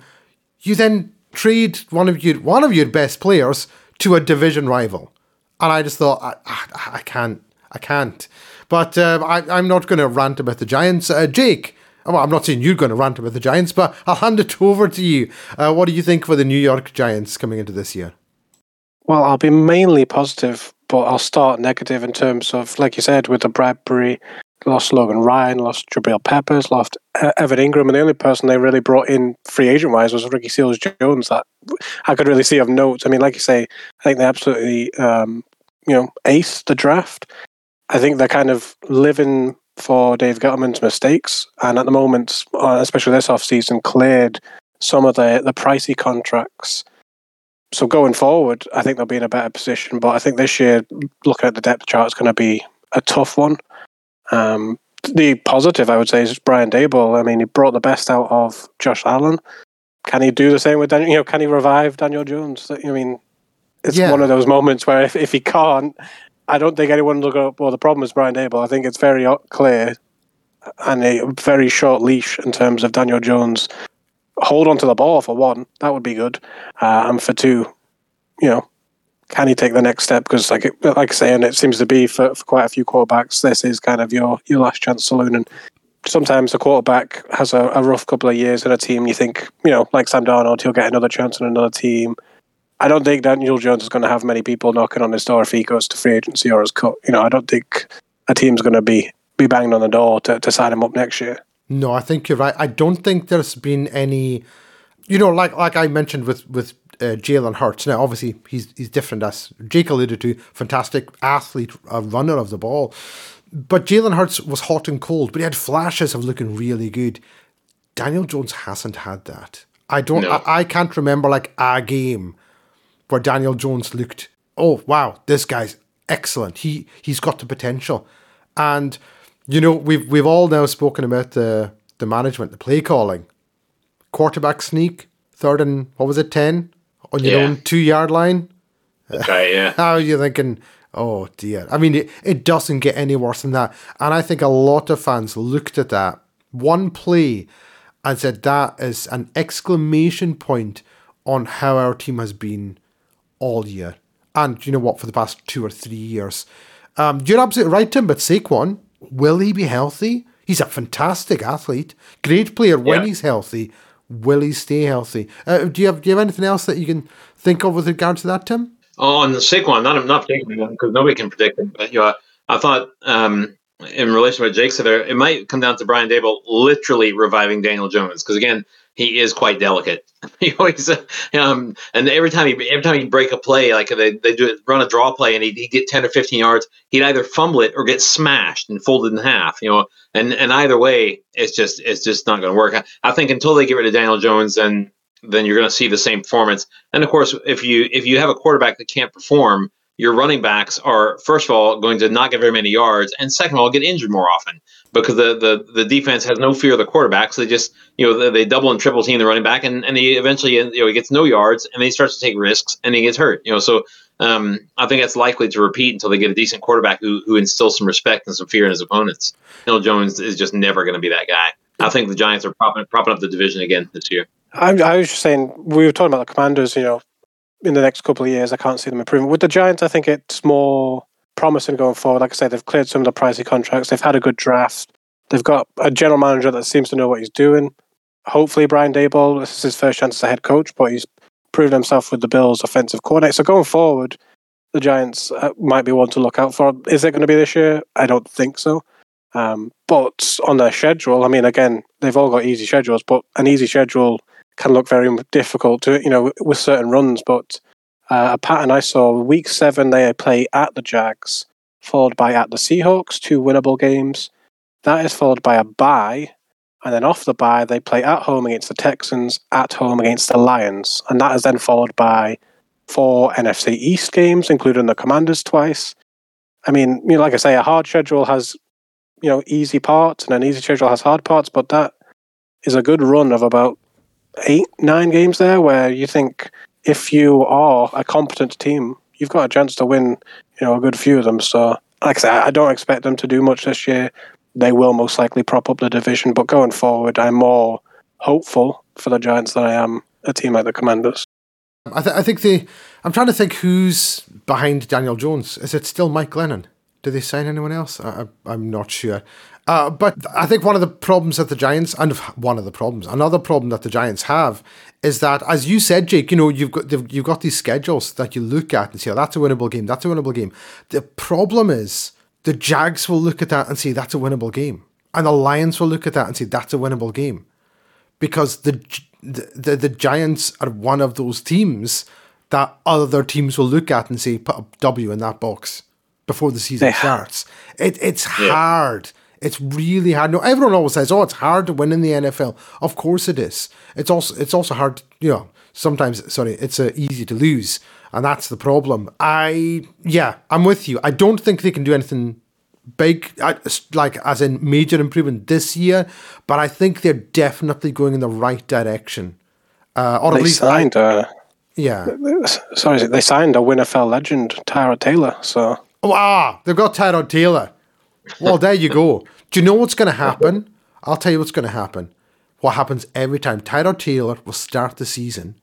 you then trade one of your one of your best players to a division rival. And I just thought, I, I, I can't, I can't. But uh, I, am not going to rant about the Giants. Uh, Jake, well, I'm not saying you're going to rant about the Giants, but I'll hand it over to you. Uh, what do you think for the New York Giants coming into this year? Well, I'll be mainly positive, but I'll start negative in terms of, like you said, with the Bradberry, lost Logan Ryan, lost Jabril Peppers, lost Evan Engram, and the only person they really brought in free agent wise was Ricky Seals Jones. That I could really see of note. I mean, like you say, I think they absolutely, um, you know, ace the draft. I think they're kind of living for Dave Gettleman's mistakes, and at the moment, uh, especially this offseason, cleared some of the the pricey contracts so going forward, I think they'll be in a better position. But I think this year, looking at the depth chart, is going to be a tough one. Um, the positive, I would say, is Brian Daboll. I mean, he brought the best out of Josh Allen. Can he do the same with Daniel? You know, can he revive Daniel Jones? I mean, it's yeah. one of those moments where if, if he can't, I don't think anyone will go. Well, the problem is Brian Daboll. I think it's very clear and a very short leash in terms of Daniel Jones hold on to the ball for one. That would be good. Uh, and for two, you know, can he take the next step? Because like like I say, and it seems to be for, for quite a few quarterbacks, this is kind of your your last chance saloon. And sometimes the quarterback has a, a rough couple of years in a team. You think, you know, like Sam Darnold, he'll get another chance in another team. I don't think Daniel Jones is going to have many people knocking on his door if he goes to free agency or is cut. You know, I don't think a team's going to be be banging on the door to, to sign him up next year. No, I think you're right. I don't think there's been any, you know, like like I mentioned with with uh, Jalen Hurts. Now, obviously, he's he's different. As Jake alluded to, fantastic athlete, a runner of the ball. But Jalen Hurts was hot and cold, but he had flashes of looking really good. Daniel Jones hasn't had that. I don't. No. I, I can't remember like a game where Daniel Jones looked. Oh wow, this guy's excellent. He he's got the potential, and you know, we've we've all now spoken about the the management, the play calling, quarterback sneak, third and what was it, ten on your yeah. own two yard line. Okay, yeah. How are you thinking? Oh dear. I mean, it, it doesn't get any worse than that. And I think a lot of fans looked at that one play and said that is an exclamation point on how our team has been all year. And you know what, for the past two or three years. Um, you're absolutely right, Tim, but Saquon, Will he be healthy? He's a fantastic athlete, great player when yeah. he's healthy. Will he stay healthy? Uh, do you have do you have anything else that you can think of with regard to that, Tim? Oh, on the Saquon, not not predicting because nobody can predict it. But you know, I thought um, in relation to what Jake said there, it might come down to Brian Daboll literally reviving Daniel Jones because again, he is quite delicate. he always, um, and every time he every time he break a play, like they, they do run a draw play and he he get ten or fifteen yards, he'd either fumble it or get smashed and folded in half. You know, and and either way, it's just it's just not going to work. I, I think until they get rid of Daniel Jones, then then you're going to see the same performance. And of course, if you if you have a quarterback that can't perform, your running backs are first of all going to not get very many yards, and second of all, get injured more often because the the, the defense has no fear of the quarterback. So they just you know they, double and triple team the running back, and, and he eventually you know he gets no yards, and he starts to take risks, and he gets hurt. You know, so um, I think that's likely to repeat until they get a decent quarterback who who instills some respect and some fear in his opponents. Daniel Jones is just never going to be that guy. I think the Giants are propping, propping up the division again this year. I, I was just saying we were talking about the Commanders. You know, in the next couple of years, I can't see them improving. With the Giants, I think it's more promising going forward. Like I said, they've cleared some of the pricey contracts. They've had a good draft. They've got a general manager that seems to know what he's doing. Hopefully, Brian Daboll, this is his first chance as a head coach, but he's proven himself with the Bills' offensive coordinator. So going forward, the Giants uh, might be one to look out for. Is it going to be this year? I don't think so. Um, but on their schedule, I mean, again, they've all got easy schedules, but an easy schedule can look very difficult to you know with certain runs. But uh, a pattern I saw week seven they play at the Jags, followed by at the Seahawks, two winnable games. That is followed by a bye, and then off the bye they play at home against the Texans, at home against the Lions, and that is then followed by four NFC East games, including the Commanders twice. I mean, you know, like I say, a hard schedule has you know easy parts, and an easy schedule has hard parts, but that is a good run of about eight, nine games there where you think if you are a competent team, you've got a chance to win, you know, a good few of them. So, like I said, I don't expect them to do much this year. They will most likely prop up the division, but going forward, I'm more hopeful for the Giants than I am a team like the Commanders. I, th- I think the. I'm trying to think who's behind Daniel Jones. Is it still Mike Glennon? Did they sign anyone else? I, am not sure. Uh, but I think one of the problems that the Giants, and one of the problems, another problem that the Giants have is that, as you said, Jake, you know, you've got you've got these schedules that you look at and say, oh, that's a winnable game, that's a winnable game. The problem is the Jags will look at that and say, that's a winnable game, and the Lions will look at that and say, that's a winnable game, because the the, the, the Giants are one of those teams that other teams will look at and say, put a W in that box before the season starts. It, it's yeah. hard it's really hard. No, everyone always says, "Oh, it's hard to win in the NFL." Of course it is. It's also it's also hard. You know, sometimes sorry, it's uh, easy to lose, and that's the problem. I yeah, I'm with you. I don't think they can do anything big, like as in major improvement this year, but I think they're definitely going in the right direction. Uh, or they at least signed. I, uh, yeah. Sorry, they signed a NFL legend, Tyrod Taylor. So. Oh, ah, they've got Tyrod Taylor. Well, there you go. Do you know what's going to happen? I'll tell you what's going to happen. What happens every time? Tyrod Taylor will start the season,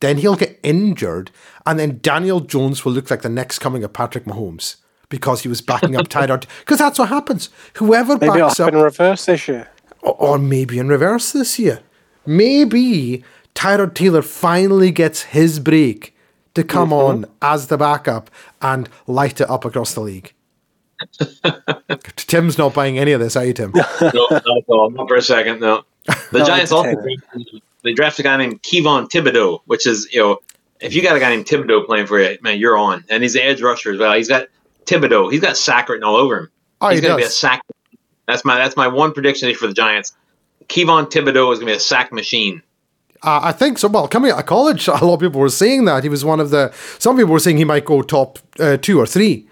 then he'll get injured, and then Daniel Jones will look like the next coming of Patrick Mahomes because he was backing up Tyrod. Because that's what happens. Whoever maybe backs up in reverse this year, or, or maybe in reverse this year. Maybe Tyrod Taylor finally gets his break to come mm-hmm. on as the backup and light it up across the league. Tim's not buying any of this, are you, Tim? no, not at all. Not for a second, no. The no, Giants also they drafted a guy named Kayvon Thibodeaux, which is you know if you got a guy named Thibodeaux playing for you, man, you're on. And he's an edge rusher as well. He's got Thibodeaux. He's got sack written all over him. Oh, he's he going to be a sack. That's my that's my one prediction for the Giants. Kayvon Thibodeaux is going to be a sack machine. Uh, I think so. Well, coming out of college, a lot of people were saying that he was one of the. Some people were saying he might go top uh, two or three.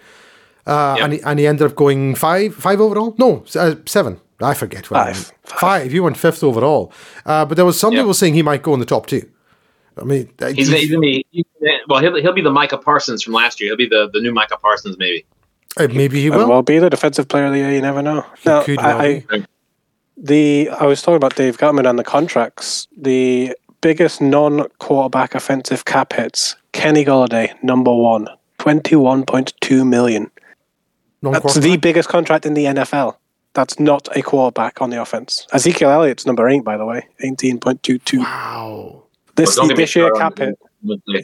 Uh, yep. and, he, and he ended up going five, five overall. No, uh, seven. I forget. Five. five. five. He went fifth overall. Uh, but there was some yep. people saying he might go in the top two. I mean, he's, he's, gonna be well. He'll, he'll be the Micah Parsons from last year. He'll be the, the new Micah Parsons, maybe. Uh, maybe he will. Well, be the defensive player of the year. You never know. He no, could I, I, the I was talking about Dave Gettleman and the contracts. The biggest non-quarterback offensive cap hits. Kenny Golladay, number one, twenty-one point two million. That's the biggest contract in the NFL. That's not a quarterback on the offense. Ezekiel Elliott's number eight, by the way, eighteen point two two. Wow. This well, this year cap hit.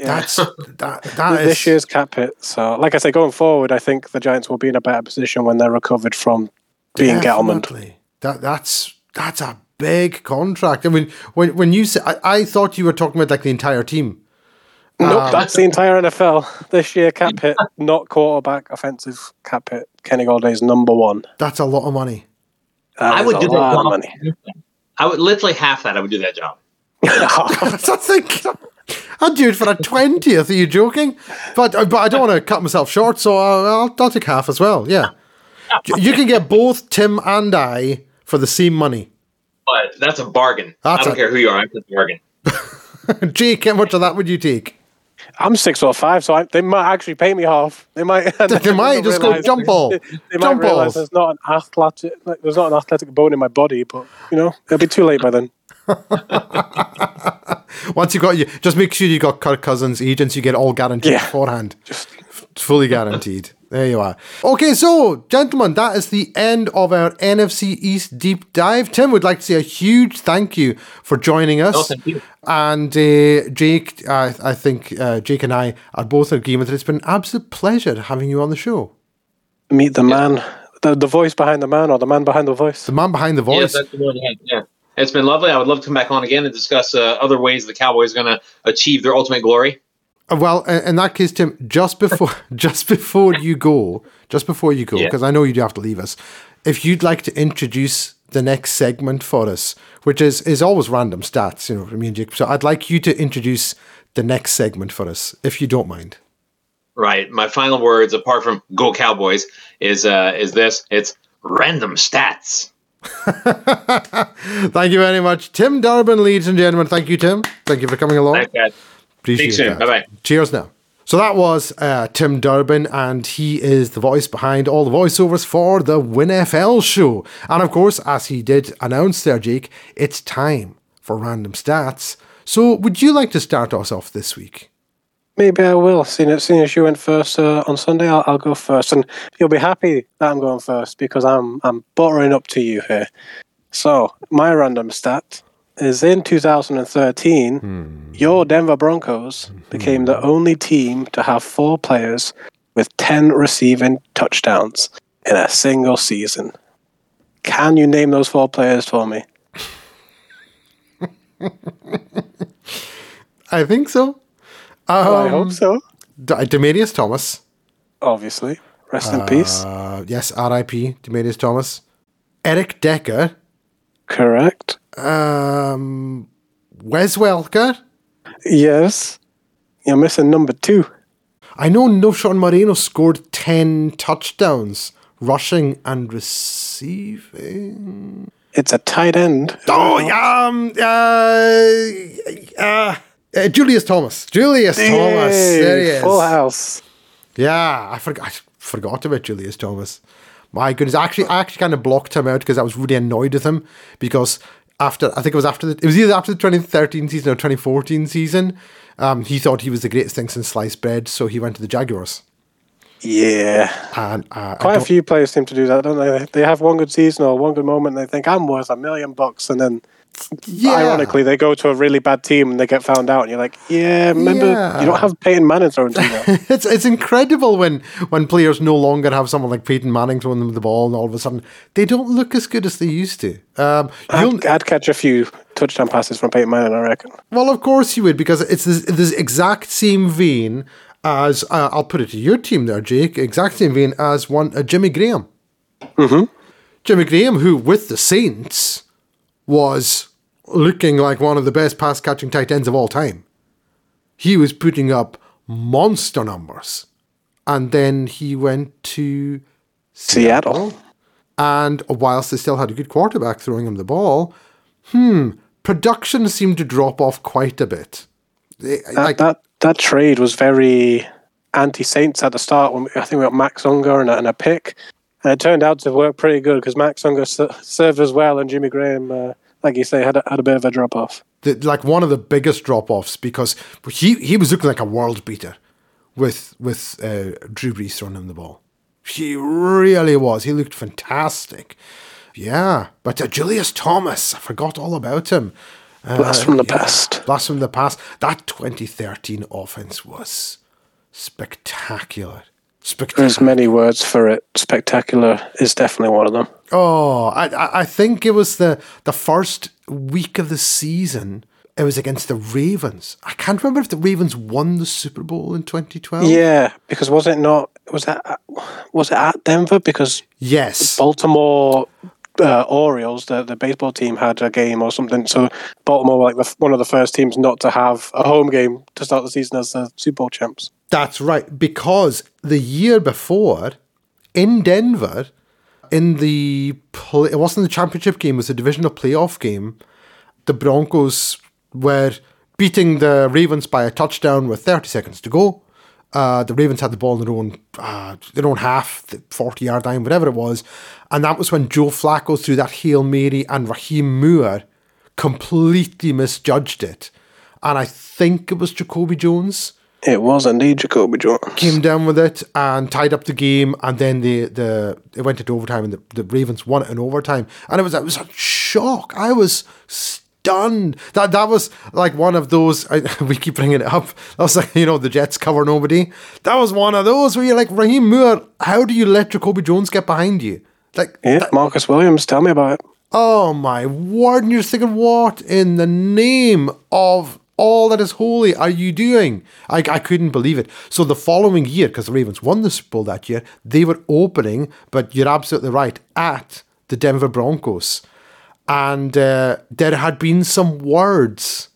That's that, that this year's cap hit. So, like I say, going forward, I think the Giants will be in a better position when they're recovered from being Gettleman. That that's that's a big contract. I mean, when when you say, I, I thought you were talking about like the entire team. Nope, um, that's the entire NFL this year. Cap hit, not quarterback, offensive cap hit. Kenny Golladay's number one. That's a lot of money. That I would do that. Money. I would literally half that. I would do that job. I think I'd do it for a twentieth. Are you joking? But uh, but I don't want to cut myself short, so I'll, I'll, I'll take half as well. Yeah, you can get both Tim and I for the same money. But that's a bargain. That's I don't a, care who you are. I'm a bargain. Jake, how much of that would you take? I'm six or five, so I, they might actually pay me half. They might. they might just go jump ball. They, they jump might realize there's not an athletic, like, there's not an athletic bone in my body, but you know, it'll be too late by then. Once you got you, just make sure you got Kirk Cousins agents. You get all guaranteed yeah. beforehand, just fully guaranteed. There you are. Okay, so gentlemen, that is the end of our NFC East deep dive. Tim would like to say a huge thank you for joining us. Oh, thank you. And uh, Jake, uh, I think uh, Jake and I are both in agreement that it's been an absolute pleasure having you on the show. Meet the yeah. man, the, the voice behind the man, or the man behind the voice. The man behind the voice. Yeah, that's the one. Yeah. It's been lovely. I would love to come back on again and discuss uh, other ways the Cowboys are going to achieve their ultimate glory. Well, in that case, Tim, just before just before you go, just before you go, because yeah. I know you do have to leave us. If you'd like to introduce the next segment for us, which is is always random stats, you know, me and Jake. So I'd like you to introduce the next segment for us, if you don't mind. Right. My final words, apart from "Go Cowboys," is uh, is this: it's random stats. thank you very much, Tim Durbin, ladies and gentlemen. Thank you, Tim. Thank you for coming along. Thanks. Appreciate Speak soon. Bye bye. Cheers now. So that was uh, Tim Durbin, and he is the voice behind all the voiceovers for the WINFL show. And of course, as he did announce there, Jake, it's time for random stats. So, would you like to start us off this week? Maybe I will. Seeing as, seeing as you went first uh, on Sunday, I'll, I'll, go first, and you'll be happy that I'm going first because I'm I'm buttering up to you here. So, my random stat is in 2013, hmm. your Denver Broncos became the only team to have four players with 10 receiving touchdowns in a single season. Can you name those four players for me? I think so. Um, I hope so. D- Demaryius Thomas. Obviously. Rest in uh, peace. Yes, R.I.P. Demaryius Thomas. Eric Decker. Correct. Um, Wes Welker. Yes. You're missing number two. I know Knowshon Moreno scored 10 touchdowns, rushing and receiving. It's a tight end. Oh, yeah. Um, uh, uh, uh, Julius Thomas. Julius Thomas. There he is. Full house. Yeah, I forgot, I forgot about Julius Thomas. My goodness, actually, I actually kind of blocked him out because I was really annoyed with him because after I think it was after the it was either after the 2013 season or 2014 season. Um, he thought he was the greatest thing since sliced bread, so he went to the Jaguars. Yeah, and uh, quite a few players seem to do that, don't they? They have one good season or one good moment, and they think I'm worth a million bucks, and then yeah. Ironically, they go to a really bad team and they get found out, and you're like, yeah, remember, yeah. you don't have Peyton Manning throwing to you. it's it's incredible when when players no longer have someone like Peyton Manning throwing them the ball, and all of a sudden they don't look as good as they used to. Um, I'd, I'd, catch a few touchdown passes from Peyton Manning, I reckon. Well, of course you would, because it's this, this exact same vein as uh, I'll put it to your team there, Jake. Exact same vein as one uh, Jimmy Graham. Mm-hmm. Jimmy Graham, who with the Saints was looking like one of the best pass catching tight ends of all time. He was putting up monster numbers. And then he went to Seattle. Seattle. And whilst they still had a good quarterback throwing him the ball, hmm, production seemed to drop off quite a bit. That, like, that, that trade was very anti Saints at the start. When I think we got Max Unger and a, and a pick. And it turned out to work pretty good because Max Unger served as well and Jimmy Graham. Uh, like you say, had a, had a bit of a drop off. like one of the biggest drop offs because he he was looking like a world beater with with uh, Drew Brees throwing him the ball. He really was. He looked fantastic. Yeah, but uh, Julius Thomas, I forgot all about him. Blast uh, from the yeah, past. Blast from the past. That 2013 offense was spectacular. Spectacular. There's many words for it. Spectacular is definitely one of them. Oh, I I think it was the the first week of the season. It was against the Ravens. I can't remember if the Ravens won the Super Bowl in 2012. Yeah, because was it not? Was that was it at Denver? Because yes, Baltimore uh, Orioles, the, the baseball team, had a game or something. So Baltimore were like the, one of the first teams not to have a home game to start the season as the Super Bowl champs. That's right, because the year before in Denver, in the play, it wasn't the championship game; it was a divisional playoff game. The Broncos were beating the Ravens by a touchdown with 30 seconds to go. Uh, the Ravens had the ball in their own uh, their own half, the forty yard line, whatever it was, and that was when Joe Flacco threw that hail mary and Rahim Moore completely misjudged it, and I think it was Jacoby Jones. It was indeed Jacoby Jones came down with it and tied up the game, and then the the it went into overtime, and the, the Ravens won it in overtime, and it was it was a shock. I was. stunned. That that was like one of those. I, we keep bringing it up. That was like you know the Jets cover nobody. That was one of those where you're like Rahim Moore. How do you let Jacoby Jones get behind you? Like yeah, that, Marcus Williams. Tell me about it. Oh my word! And you're thinking, what in the name of all that is holy are you doing? I, I couldn't believe it. So the following year, because the Ravens won the Super Bowl that year, they were opening, but you're absolutely right, at the Denver Broncos and uh, there had been some words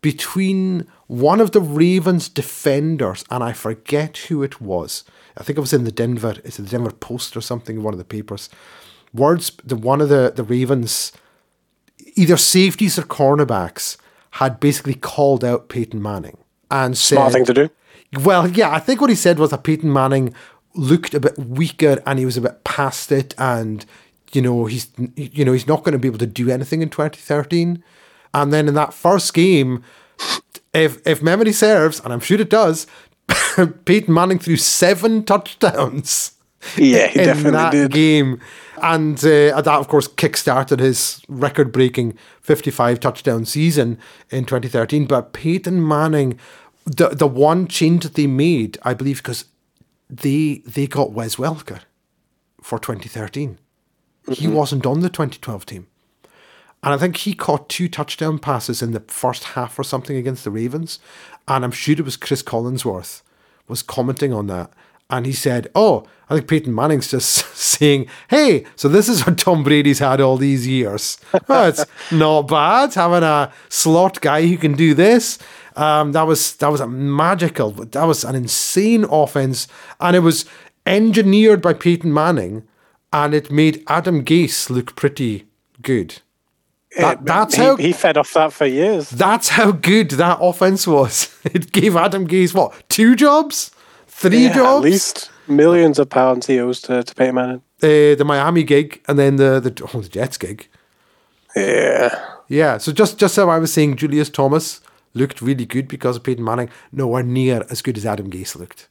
between one of the Ravens defenders, and I forget who it was. I think it was in the Denver, it's the Denver Post or something, one of the papers. Words the one of the, the Ravens, either safeties or cornerbacks, had basically called out Peyton Manning and said, Smart thing to do. Well, yeah, I think what he said was that Peyton Manning looked a bit weaker and he was a bit past it and you know he's you know he's not going to be able to do anything in 2013 and then in that first game if if memory serves and i'm sure it does peyton manning threw seven touchdowns yeah he in definitely that did. game and uh, that of course kick-started his record-breaking 55 touchdown season in 2013 but peyton manning the the one change that they made i believe because they they got wes welker for 2013 he mm-hmm. wasn't on the 2012 team. And I think he caught two touchdown passes in the first half or something against the Ravens. And I'm sure it was Cris Collinsworth was commenting on that. And he said, Oh, I think Peyton Manning's just saying, Hey, so this is what Tom Brady's had all these years. well, it's not bad having a slot guy who can do this. Um, that was that was a magical, that was an insane offense. And it was engineered by Peyton Manning and it made Adam Gase look pretty good. That, that's he, how he fed off that for years. That's how good that offense was. It gave Adam Gase what two jobs, three yeah, jobs, at least millions of pounds he owes to, to Peyton Manning. Uh, the Miami gig and then the the, oh, the Jets gig. Yeah, yeah. So just just how I was saying, Julius Thomas looked really good because of Peyton Manning. Nowhere near as good as Adam Gase looked.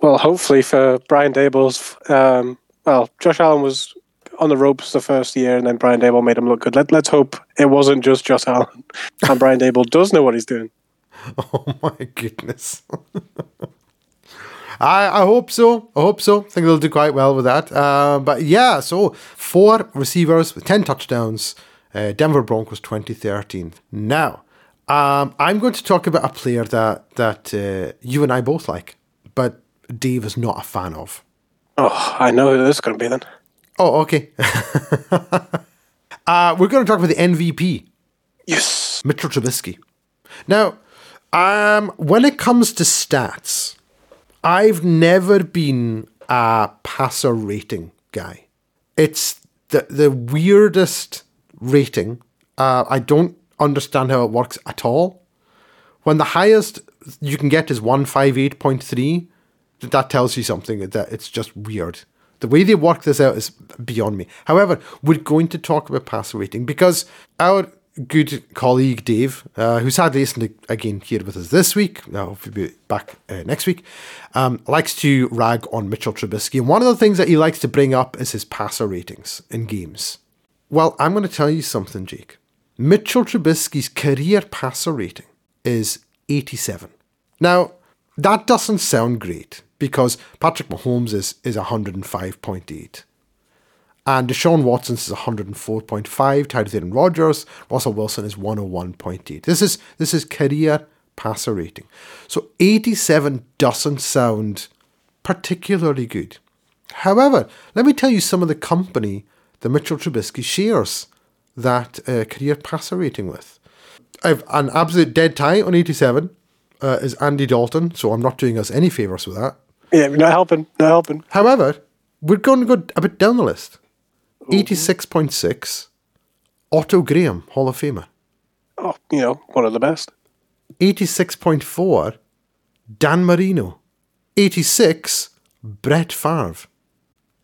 Well, hopefully for Brian Daboll's um, well, Josh Allen was on the ropes the first year, and then Brian Daboll made him look good. Let, let's hope it wasn't just Josh Allen, and Brian Daboll does know what he's doing. Oh my goodness. I, I hope so. I hope so. I think they'll do quite well with that. Uh, but yeah, so four receivers with 10 touchdowns. Uh, Denver Broncos 2013. Now, um, I'm going to talk about a player that, that uh, you and I both like, but Dave is not a fan of. Oh, I know who this is going to be then. Oh, okay. uh, we're going to talk about the MVP. Yes. Mitchell Trubisky. Now, um, when it comes to stats, I've never been a passer rating guy. It's the the weirdest rating. Uh, I don't understand how it works at all. When the highest you can get is 158.3, that tells you something that it's just weird. The way they work this out is beyond me. However, we're going to talk about passer rating because our good colleague Dave, uh, who sadly isn't again here with us this week, now hopefully be back uh, next week, um, likes to rag on Mitchell Trubisky. And one of the things that he likes to bring up is his passer ratings in games. Well, I'm going to tell you something, Jake. Mitchell Trubisky's career passer rating is 87. Now, that doesn't sound great because Patrick Mahomes is, is 105.8. And Deshaun Watson is 104.5, tied with Aaron Rodgers. Russell Wilson is 101.8. This is this is career passer rating. So 87 doesn't sound particularly good. However, let me tell you some of the company that Mitchell Trubisky shares that uh, career passer rating with. I've an absolute dead tie on 87 uh, is Andy Dalton, so I'm not doing us any favours with that. Yeah, not helping, not helping. However, we're going to go a bit down the list. 86.6, Otto Graham, Hall of Famer. Oh, you know, one of the best. 86.4, Dan Marino. 86, Brett Favre.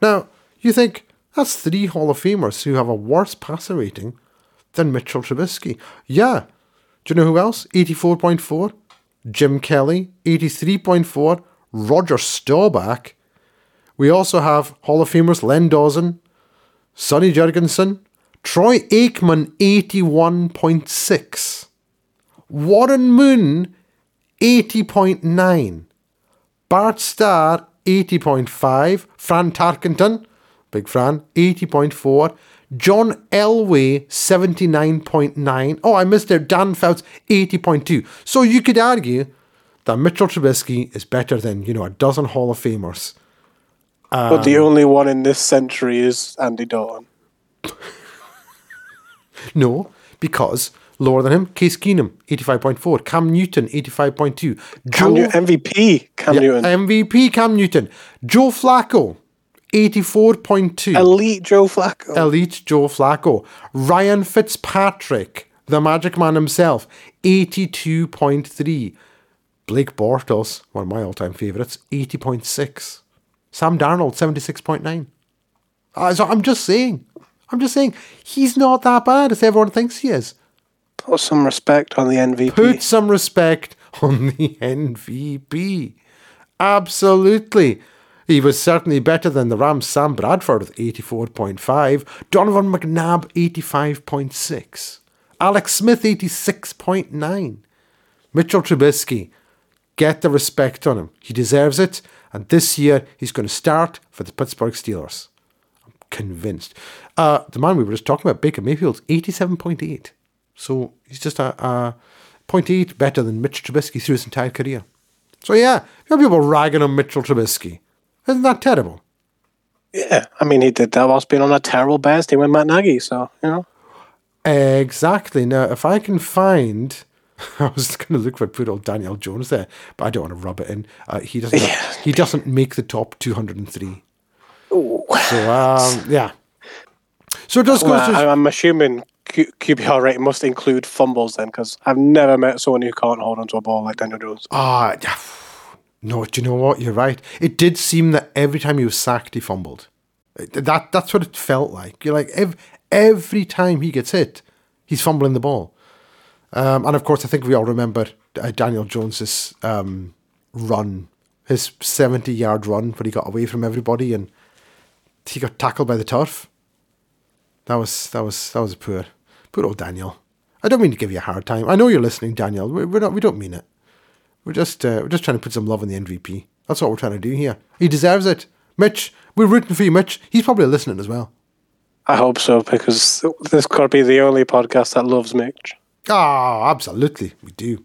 Now, you think that's three Hall of Famers who have a worse passer rating than Mitchell Trubisky. Yeah. Do you know who else? 84.4, Jim Kelly. 83.4, Roger Staubach. We also have Hall of Famers Len Dawson, Sonny Jurgensen, Troy Aikman 81.6, Warren Moon 80.9, Bart Starr 80.5, Fran Tarkenton, Big Fran 80.4, John Elway 79.9. Oh, I missed it. Dan Fouts 80.2. So you could argue that Mitchell Trubisky is better than, you know, a dozen Hall of Famers but um, the only one in this century is Andy Dalton. no, because lower than him, Case Keenum, 85.4, Cam Newton, 85.2. Cam Joe, MVP, Cam yeah, Newton. MVP, Cam Newton. Joe Flacco, 84.2. Elite Joe Flacco. Elite Joe Flacco. Ryan Fitzpatrick, the magic man himself, 82.3. Blake Bortles, one of my all time favourites, 80.6. Sam Darnold, 76.9. Uh, so I'm just saying. I'm just saying, he's not that bad as everyone thinks he is. Put some respect on the MVP. Put some respect on the MVP. Absolutely. He was certainly better than the Rams' Sam Bradford with 84.5, Donovan McNabb 85.6, Alex Smith 86.9. Mitchell Trubisky, get the respect on him. He deserves it. And this year, he's going to start for the Pittsburgh Steelers. I'm convinced. Uh, the man we were just talking about, Baker Mayfield, 87.8. So he's just a, a 0.8 better than Mitch Trubisky through his entire career. So yeah, you have people ragging on Mitchell Trubisky. Isn't that terrible? Yeah, I mean, he did that whilst being on a terrible Bears team with Matt Nagy, so, you know. Exactly. Now, if I can find I was going to look for poor old Daniel Jones there, but I don't want to rub it in. Uh, he doesn't. Yeah. He doesn't make the top 203. Ooh. So um, yeah. So it does go. Well, to... I'm assuming Q- QBR rate must include fumbles then, because I've never met someone who can't hold onto a ball like Daniel Jones. Ah, uh, no. Do you know what? You're right. It did seem that every time he was sacked, he fumbled. That that's what it felt like. You're like every, every time he gets hit, he's fumbling the ball. Um, and of course, I think we all remember uh, Daniel Jones's um, run, his 70 yard run when he got away from everybody and he got tackled by the turf. That was that was that was poor, poor old Daniel. I don't mean to give you a hard time. I know you're listening, Daniel. We're not. We don't mean it. We're just uh, we're just trying to put some love on the MVP. That's what we're trying to do here. He deserves it. Mitch, we're rooting for you, Mitch. He's probably listening as well. I hope so because this could be the only podcast that loves Mitch. Oh, absolutely, we do.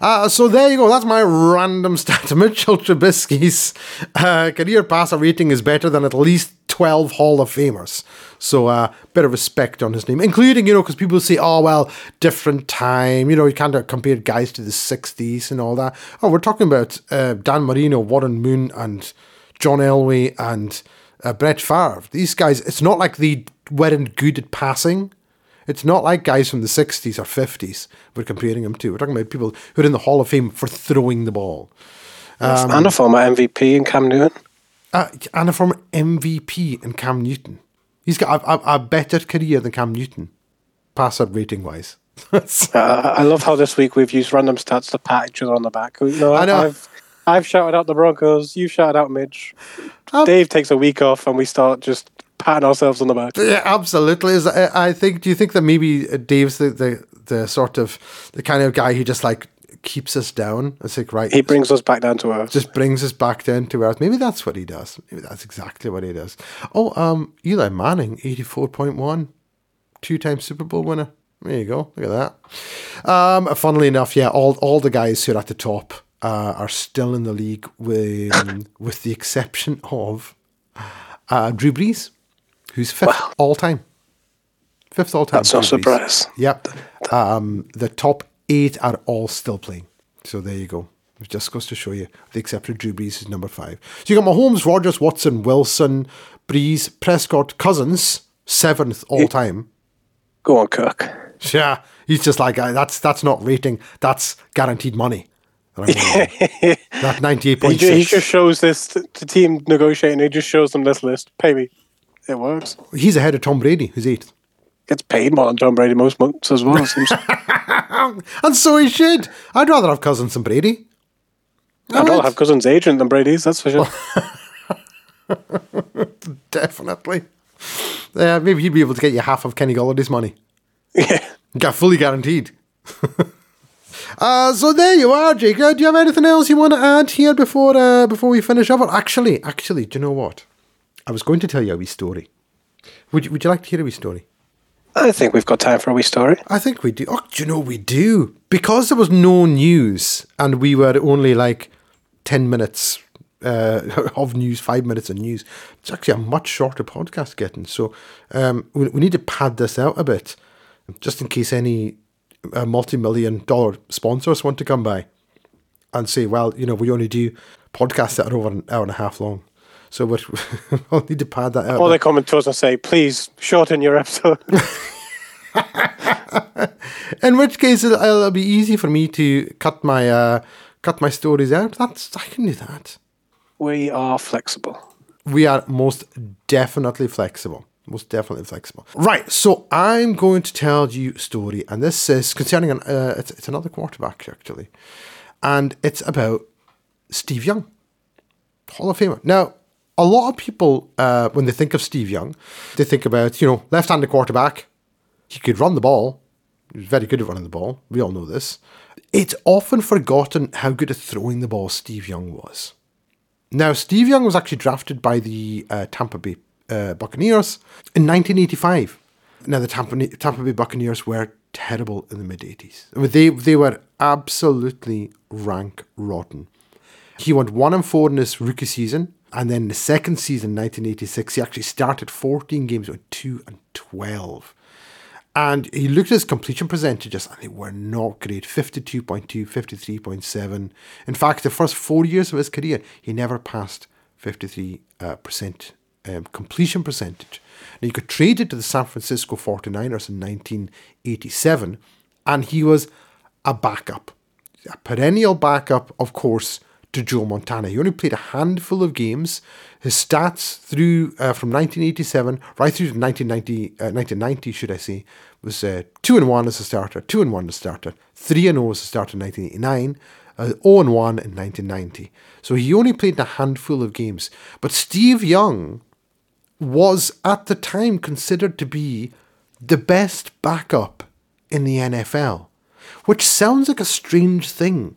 Uh, so there you go. That's my random stat. Mitchell Trubisky's uh, career passer rating is better than at least 12 Hall of Famers. So a uh, bit of respect on his name, including, you know, because people say, oh, well, different time. You know, you can't compare guys to the 60s and all that. Oh, we're talking about uh, Dan Marino, Warren Moon, and John Elway, and uh, Brett Favre. These guys, it's not like they weren't good at passing it's not like guys from the 60s or 50s we're comparing them to. We're talking about people who are in the Hall of Fame for throwing the ball. Um, and a former MVP in Cam Newton. Uh, and a former MVP in Cam Newton. He's got a, a, a better career than Cam Newton, passer rating wise. uh, I love how this week we've used random stats to pat each other on the back. Know, I know. I've, I've shouted out the Broncos. You shouted out Mitch. Um, Dave takes a week off, and we start just patting ourselves on the back. Yeah, absolutely. Is I think. Do you think that maybe Dave's the, the the sort of the kind of guy who just like keeps us down? It's like right. He brings us back down to earth. Just brings us back down to earth. Maybe that's what he does. Maybe that's exactly what he does. Oh, um, Eli Manning, eighty four point one, two time Super Bowl winner. There you go. Look at that. Um, funnily enough, yeah, all all the guys who are at the top uh, are still in the league, with with the exception of uh, Drew Brees, who's fifth wow. all time. Fifth all time. That's no surprise. Yep. Um, the top eight are all still playing. So there you go. It just goes to show you, the exception of Drew Brees is number five. So you got Mahomes, Rodgers, Watson, Wilson, Brees, Prescott, Cousins, seventh all time. Go on, Kirk. Yeah, he's just like uh, that's that's not rating. That's guaranteed money. that ninety eight point six. He just shows this to team negotiating. He just shows them this list. Pay me. It works. He's ahead of Tom Brady, who's eighth. Gets paid more than Tom Brady most months as well. and so he should. I'd rather have Cousins than Brady. I'd rather have Cousins' agent than Brady's. That's for sure. Definitely. Uh, maybe he'd be able to get you half of Kenny Golladay's money. Yeah. Got fully guaranteed. uh, so there you are, Jake. Uh, do you have anything else you want to add here before uh, before we finish up? Actually, actually, do you know what? I was going to tell you a wee story. Would you, would you like to hear a wee story? I think we've got time for a wee story. I think we do. Oh, do you know we do? Because there was no news and we were only like 10 minutes uh, of news, five minutes of news. It's actually a much shorter podcast getting. So um, we, we need to pad this out a bit just in case any uh, multi-million dollar sponsors want to come by and say, well, you know, we only do podcasts that are over an hour and a half long. So we're, we'll need to pad that out. Or they come to us and say, please shorten your episode. in which case, it'll, it'll, be easy for me to cut my uh, cut my stories out. That's I can do that. We are flexible. We are most definitely flexible most definitely flexible. Right, so I'm going to tell you a story, and this is concerning an, uh, it's, it's another quarterback actually, and it's about Steve Young, Hall of Famer. Now, a lot of people, uh, when they think of Steve Young, they think about you know left-handed quarterback. He could run the ball. He was very good at running the ball. We all know this. It's often forgotten how good at throwing the ball Steve Young was. Now, Steve Young was actually drafted by the uh, Tampa Bay uh, Buccaneers in 1985. Now, the Tampa, Tampa Bay Buccaneers were terrible in the mid 80s. I mean, they, they were absolutely rank rotten. He went 1 and 4 in his rookie season, and then the second season, 1986, he actually started 14 games, with 2 and 12. And he looked at his completion percentages, and they were not great 52.2, 53.7. In fact, the first four years of his career, he never passed 53% uh, um, completion percentage. Now, you could trade it to the San Francisco 49ers in 1987, and he was a backup, a perennial backup, of course, to Joe Montana. He only played a handful of games. His stats through uh, from 1987 right through to 1990, uh, 1990 should I say, was uh, 2 and 1 as a starter, 2 and 1 as a starter, 3 and 0 as a starter in 1989, uh, 0 and 1 in 1990. So he only played a handful of games. But Steve Young was at the time considered to be the best backup in the NFL, which sounds like a strange thing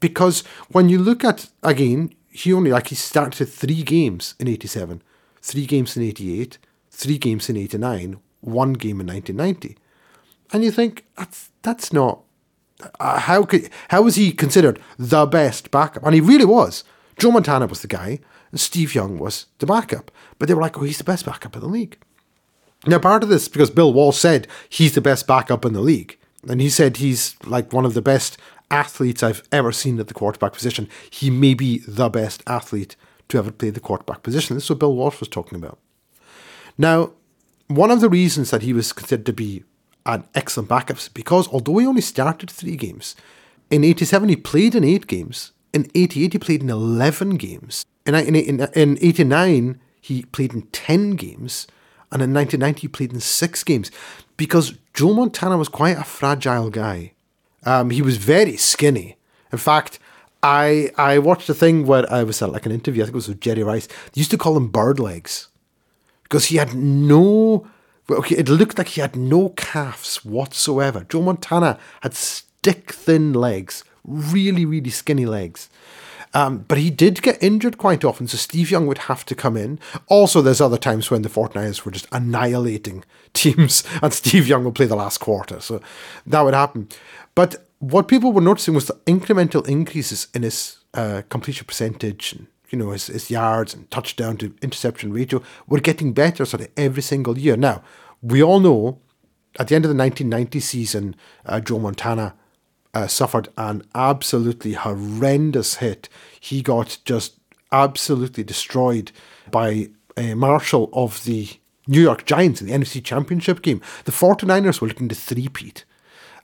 because when you look at again, he only like he started three games in 87, three games in 88, three games in 89, one game in 1990. And you think that's that's not uh, how could how was he considered the best backup? And he really was. Joe Montana was the guy, and Steve Young was the backup. But they were like, oh, he's the best backup in the league. Now, part of this because Bill Walsh said he's the best backup in the league. And he said he's like one of the best athletes I've ever seen at the quarterback position. He may be the best athlete to ever play the quarterback position. This is what Bill Walsh was talking about. Now, one of the reasons that he was considered to be an excellent backup is because although he only started three games, in 87 he played in eight games, in 88 he played in 11 games, in, in, in, in 89 he played in 10 games, and in 1990 he played in six games because Joe Montana was quite a fragile guy. Um, he was very skinny. In fact, I I watched a thing where I was at like an interview, I think it was with Jerry Rice. They used to call him bird legs because he had no. Okay, it looked like he had no calves whatsoever. Joe Montana had stick thin legs, really, really skinny legs. Um, but he did get injured quite often, so Steve Young would have to come in. Also, there's other times when the 49ers were just annihilating teams, and Steve Young would play the last quarter, so that would happen. But what people were noticing was the incremental increases in his uh, completion percentage and you know his, his yards and touchdown to interception ratio were getting better sort of every single year. Now we all know at the end of the 1990 season, uh, Joe Montana uh, suffered an absolutely horrendous hit. He got just absolutely destroyed by a Marshall of the New York Giants in the NFC Championship game. The 49ers were looking to three-peat.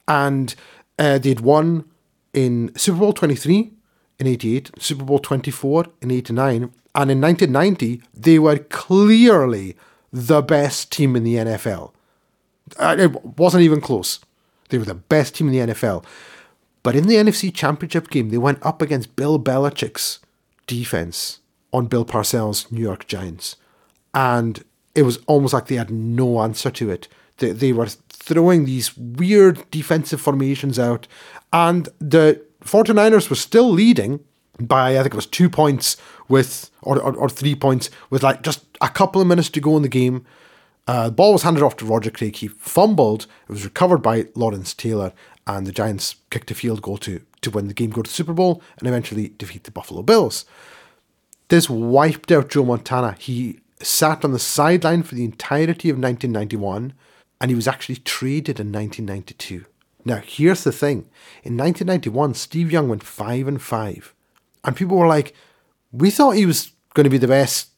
And uh, they'd won in Super Bowl 23 in 88, Super Bowl 24 in 89, and in 1990, they were clearly the best team in the NFL. Uh, it wasn't even close. They were the best team in the NFL. But in the NFC Championship game, they went up against Bill Belichick's defense on Bill Parcells' New York Giants. And it was almost like they had no answer to it. They, they were throwing these weird defensive formations out, and the 49ers were still leading by, I think it was two points with, or, or, or three points, with like just a couple of minutes to go in the game. Uh, the ball was handed off to Roger Craig. He fumbled. It was recovered by Lawrence Taylor, and the Giants kicked a field goal to, to win the game, go to the Super Bowl, and eventually defeat the Buffalo Bills. This wiped out Joe Montana. He sat on the sideline for the entirety of 1991, and he was actually traded in 1992. Now, here's the thing. In 1991, Steve Young went 5 and 5. And people were like, we thought he was going to be the best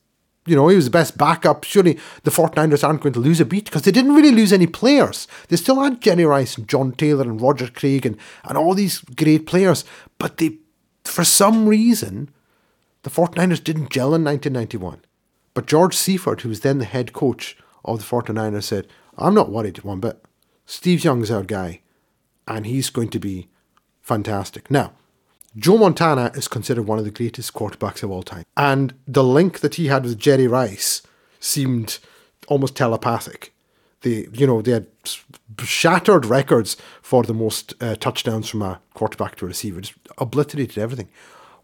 you know, he was the best backup. Surely the 49ers aren't going to lose a beat because they didn't really lose any players. They still had Jerry Rice and John Taylor and Roger Craig and, and all these great players. But they, for some reason, the 49ers didn't gel in 1991. But George Seifert, who was then the head coach of the 49ers, said, I'm not worried one bit. Steve Young's our guy, and he's going to be fantastic. Now, Joe Montana is considered one of the greatest quarterbacks of all time. And the link that he had with Jerry Rice seemed almost telepathic. They, you know, they had shattered records for the most uh, touchdowns from a quarterback to a receiver, just obliterated everything.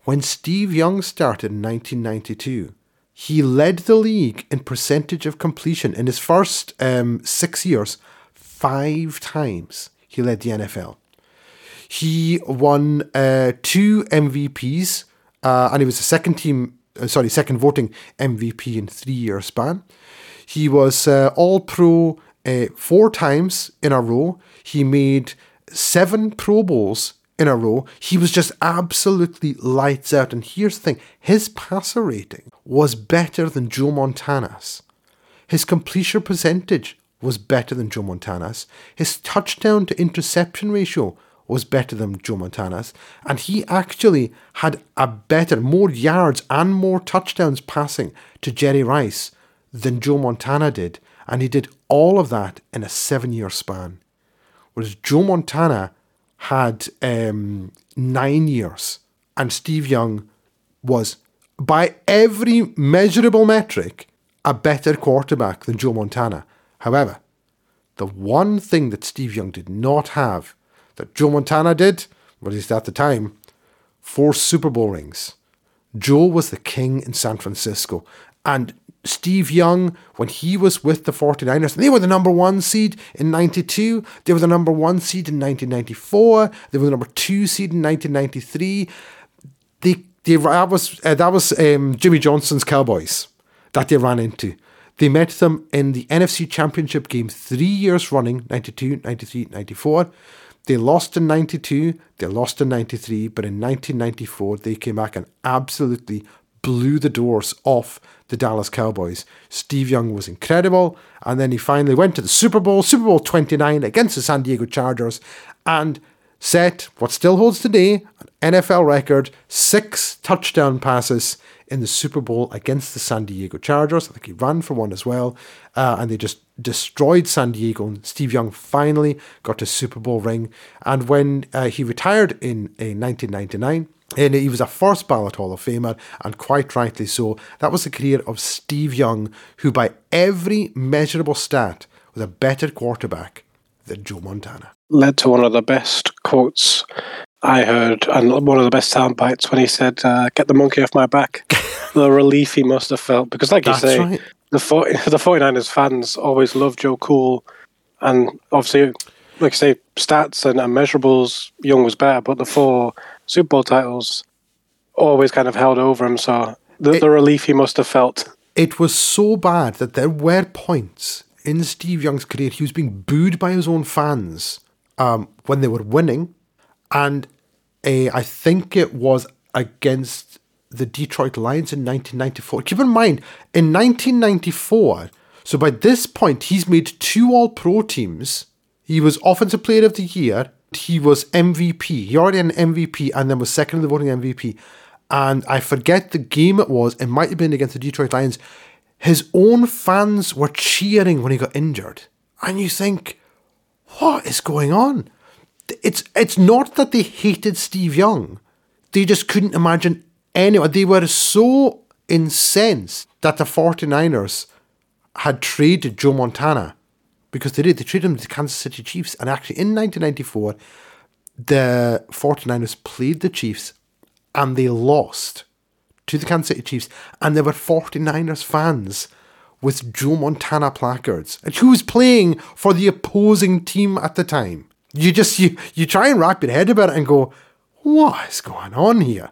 When Steve Young started in 1992, he led the league in percentage of completion in his first um, six years, five times. He led the NFL. He won uh, two MVPs, uh, and he was the second team, uh, sorry, second voting MVP in three year span. He was uh, All Pro uh, four times in a row. He made seven Pro Bowls in a row. He was just absolutely lights out. And here's the thing his passer rating was better than Joe Montana's. His completion percentage was better than Joe Montana's. His touchdown to interception ratio was better than Joe Montana's, and he actually had a better, more yards and more touchdowns passing to Jerry Rice than Joe Montana did, and he did all of that in a seven year span. Whereas Joe Montana had um, nine years, and Steve Young was, by every measurable metric, a better quarterback than Joe Montana. However, the one thing that Steve Young did not have that Joe Montana did, at least at the time, four Super Bowl rings. Joe was the king in San Francisco. And Steve Young, when he was with the 49ers, they were the number one seed in 92. They were the number one seed in 1994. They were the number two seed in 1993. They, they, that was, uh, that was um, Jimmy Johnson's Cowboys that they ran into. They met them in the NFC Championship game three years running 92, 93, 94. They lost in 92, they lost in 93, but in 1994 they came back and absolutely blew the doors off the Dallas Cowboys. Steve Young was incredible, and then he finally went to the Super Bowl, Super Bowl 29 against the San Diego Chargers, and set what still holds today an NFL record six touchdown passes in the Super Bowl against the San Diego Chargers. I think he ran for one as well, uh, and they just destroyed San Diego. And Steve Young finally got a Super Bowl ring. And when uh, he retired in, in 1999, And he was a first ballot Hall of Famer, and quite rightly so. That was the career of Steve Young, who, by every measurable stat, was a better quarterback than Joe Montana. Led to one of the best quotes I heard, and one of the best sound bites when he said, uh, "Get the monkey off my back." the relief he must have felt because, like That's you say, right. the 40, the 49ers fans always love Joe Cool, and obviously, like I say, stats and, and measurables, Young was better, but the four Super Bowl titles always kind of held over him. So the, it, the relief he must have felt. It was so bad that there were points in Steve Young's career he was being booed by his own fans um, when they were winning, and uh, I think it was against the Detroit Lions in 1994. Keep in mind, in 1994, so by this point, he's made two All Pro teams. He was Offensive Player of the Year. He was MVP. He already an MVP and then was second in the voting MVP. And I forget the game it was. It might have been against the Detroit Lions. His own fans were cheering when he got injured. And you think, what is going on? It's it's not that they hated Steve Young. They just couldn't imagine anyone. They were so incensed that the 49ers had traded Joe Montana because they did. They traded him to the Kansas City Chiefs. And actually, in 1994, the 49ers played the Chiefs and they lost to the Kansas City Chiefs. And there were 49ers fans with Joe Montana placards. And who was playing for the opposing team at the time? You just, you, you try and wrap your head about it and go, what is going on here?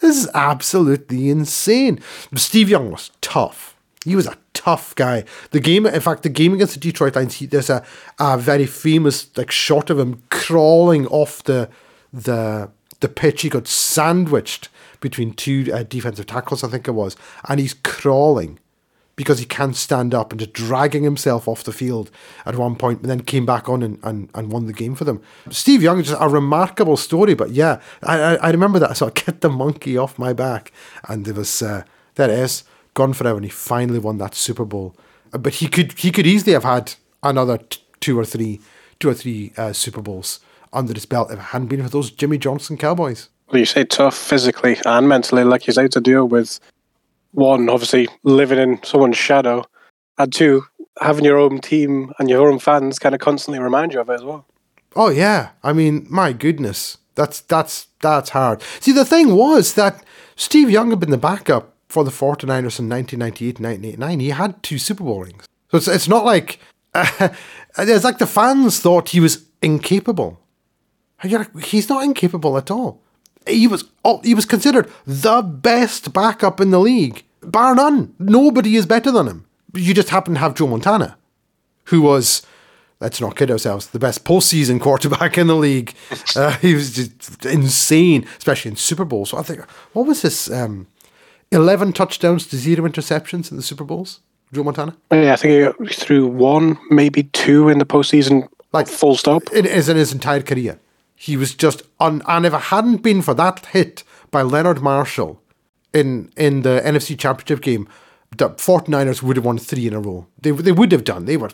This is absolutely insane. Steve Young was tough. He was a tough guy. The game, in fact, the game against the Detroit Lions, he, there's a, a very famous like shot of him crawling off the the the pitch. He got sandwiched between two uh, defensive tackles, I think it was, and he's crawling because he can't stand up and just dragging himself off the field at one point, and then came back on and, and, and won the game for them. Steve Young is just a remarkable story, but yeah, I, I, I remember that. So I get the monkey off my back, and it was uh, there it is, gone forever, and he finally won that Super Bowl. Uh, but he could he could easily have had another t- two or three two or three uh, Super Bowls under his belt if it hadn't been for those Jimmy Johnson Cowboys. Well, you say tough physically and mentally, like you say, to deal with one, obviously living in someone's shadow, and two, having your own team and your own fans kind of constantly remind you of it as well. Oh yeah, I mean, my goodness, that's that's that's hard. See, the thing was that Steve Young had been the backup for the 49ers in 1998 1989. He had two Super Bowl rings, so it's it's not like uh, it's like the fans thought he was incapable. He's not incapable at all he was oh, he was considered the best backup in the league, bar none. Nobody is better than him. You just happen to have Joe Montana, who was, let's not kid ourselves, the best postseason quarterback in the league. Uh, he was just insane, especially in Super Bowls. So I think, what was this? Um, 11 touchdowns to zero interceptions in the Super Bowls, Joe Montana? Yeah, I think he threw one, maybe two in the postseason, like full stop. It is in his entire career. He was just on, and if it hadn't been for that hit by Leonard Marshall in in the NFC Championship game, the 49ers would have won three in a row. They, they would have done. They were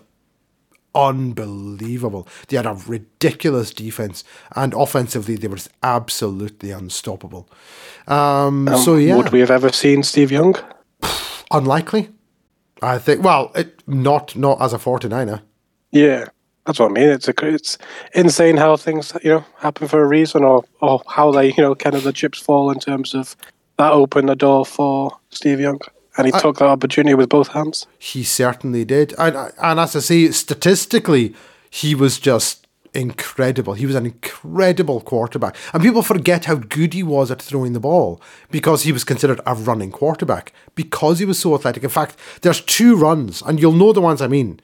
unbelievable. They had a ridiculous defense, and offensively, they were absolutely unstoppable. Um, um, so, yeah. Would we have ever seen Steve Young? Unlikely. I think, well, it, not not as a 49er. Yeah. That's what I mean. It's a, it's insane how things you know happen for a reason, or or how they you know kind of the chips fall in terms of that opened the door for Steve Young, and he I, took that opportunity with both hands. He certainly did, and and as I say, statistically, he was just incredible. He was an incredible quarterback, and people forget how good he was at throwing the ball because he was considered a running quarterback because he was so athletic. In fact, there's two runs, and you'll know the ones I mean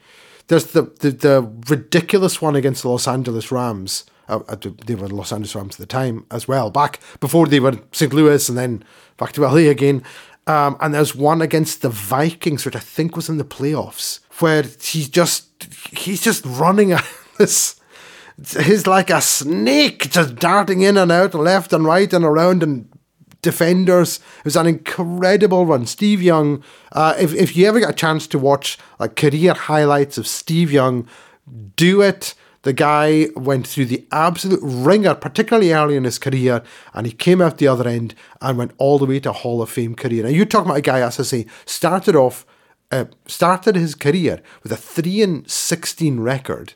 there's the, the, the ridiculous one against the Los Angeles Rams. Uh, uh they were Los Angeles Rams at the time as well, back before they were St. Louis and then back to LA again. Um, and there's one against the Vikings, which I think was in the playoffs, where he's just he's just running this. He's like a snake, just darting in and out, left and right and around and defenders. It was an incredible run. Steve Young, uh, if, if you ever get a chance to watch like career highlights of Steve Young, do it. The guy went through the absolute ringer, particularly early in his career, and he came out the other end and went all the way to Hall of Fame career. Now, you're talking about a guy, as I say, started off, uh, started his career with a 3 and 16 record,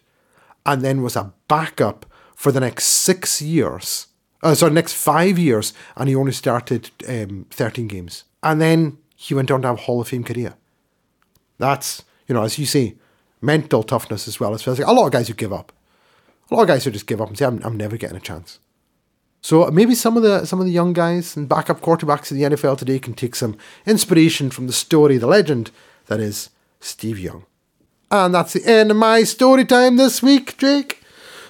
and then was a backup for the next six years. Uh, sorry, next five years, and he only started um, 13 games. And then he went on to have a Hall of Fame career. That's, you know, as you say, mental toughness as well as physical. A lot of guys who give up. A lot of guys who just give up and say, I'm, I'm never getting a chance. So maybe some of the some of the young guys and backup quarterbacks in the NFL today can take some inspiration from the story, the legend that is Steve Young. And that's the end of my story time this week, Jake.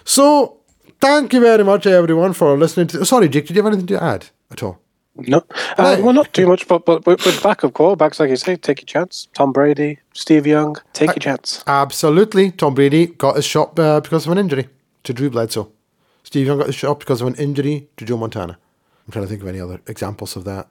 So thank you very much, everyone, for listening to. Sorry, Jake, did you have anything to add at all? No, uh, well, not too much, but but with, with backup quarterbacks, like you say, take your chance. Tom Brady, Steve Young, take your chance. Absolutely, Tom Brady got his shot uh, because of an injury to Drew Bledsoe. Steve Young got his shot because of an injury to Joe Montana. I'm trying to think of any other examples of that,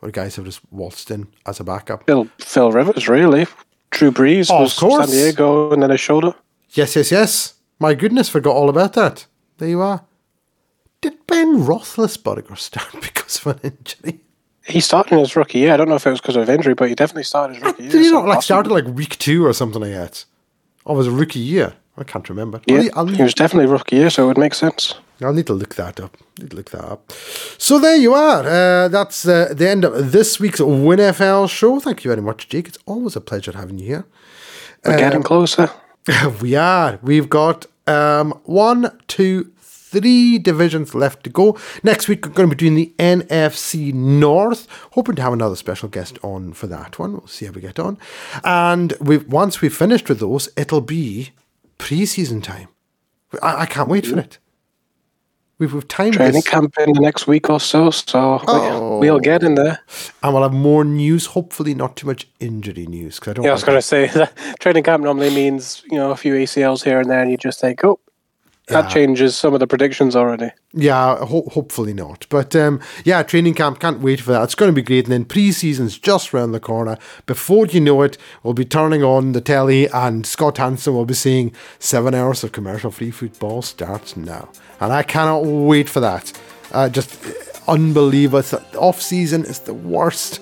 where guys have just waltzed in as a backup. Phil Phil Rivers, really. Drew Brees Oh, was of course. San Diego, and then his shoulder. Yes, yes, yes. My goodness, forgot all about that. There you are. Did Ben Roethlisberger start because of an injury? He started in his rookie year. I don't know if it was because of injury, but he definitely started his rookie year. Did he not like started like week two or something like that? Was it rookie year? I can't remember. I'll Yeah, I'll, he was definitely rookie year, so it would make sense. I'll need to look that up. Need to look that up. So there you are. Uh, that's uh, the end of this week's WINFL show. Thank you very much, Jake. It's always a pleasure having you here. We're Um, getting closer. we are. We've got um, one, two, three divisions left to go. Next week, we're going to be doing the NFC North. Hoping to have another special guest on for that one. We'll see how we get on. And we once we've finished with those, it'll be preseason time. I, I can't wait for it. We've, we've timed Training this, camp in the next week or so, so we- Oh. we'll get in there. and we'll have more news. Hopefully, not too much injury news because I don't. Yeah, I was going to say that training camp normally means you know a few ACLs here and there, and you just think, oh, that changes some of the predictions already. Yeah, ho- hopefully not. But um, yeah, training camp, can't wait for that. It's going to be great. And then pre-season's just round the corner. Before you know it, we'll be turning on the telly and Scott Hanson will be saying seven hours of commercial-free football starts now. And I cannot wait for that. Uh, just unbelievable. It's the off-season is the worst.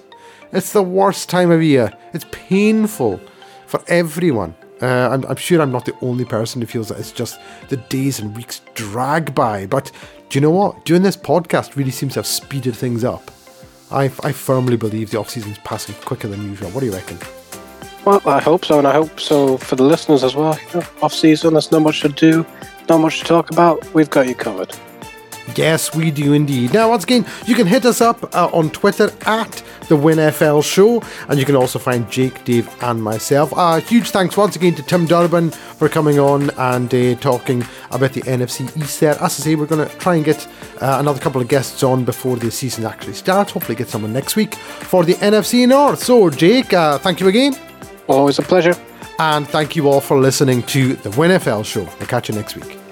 It's the worst time of year. It's painful for everyone. Uh, I'm, I'm sure I'm not the only person who feels that it's just the days and weeks drag by. But do you know what? Doing this podcast really seems to have speeded things up. I, I firmly believe the off season's passing quicker than usual. What do you reckon? Well, I hope so, and I hope so for the listeners as well. You know, off season, there's not much to do, not much to talk about. We've got you covered. Yes, we do indeed. Now, once again, you can hit us up uh, on Twitter at the WINFL Show, and you can also find Jake, Dave, and myself. Uh, huge thanks once again to Tim Durbin for coming on and uh, talking about the NFC East there. As I say, we're going to try and get uh, another couple of guests on before the season actually starts. Hopefully, get someone next week for the NFC North. So, Jake, uh, thank you again, Always a pleasure. and thank you all for listening to the WINFL Show. We'll catch you next week.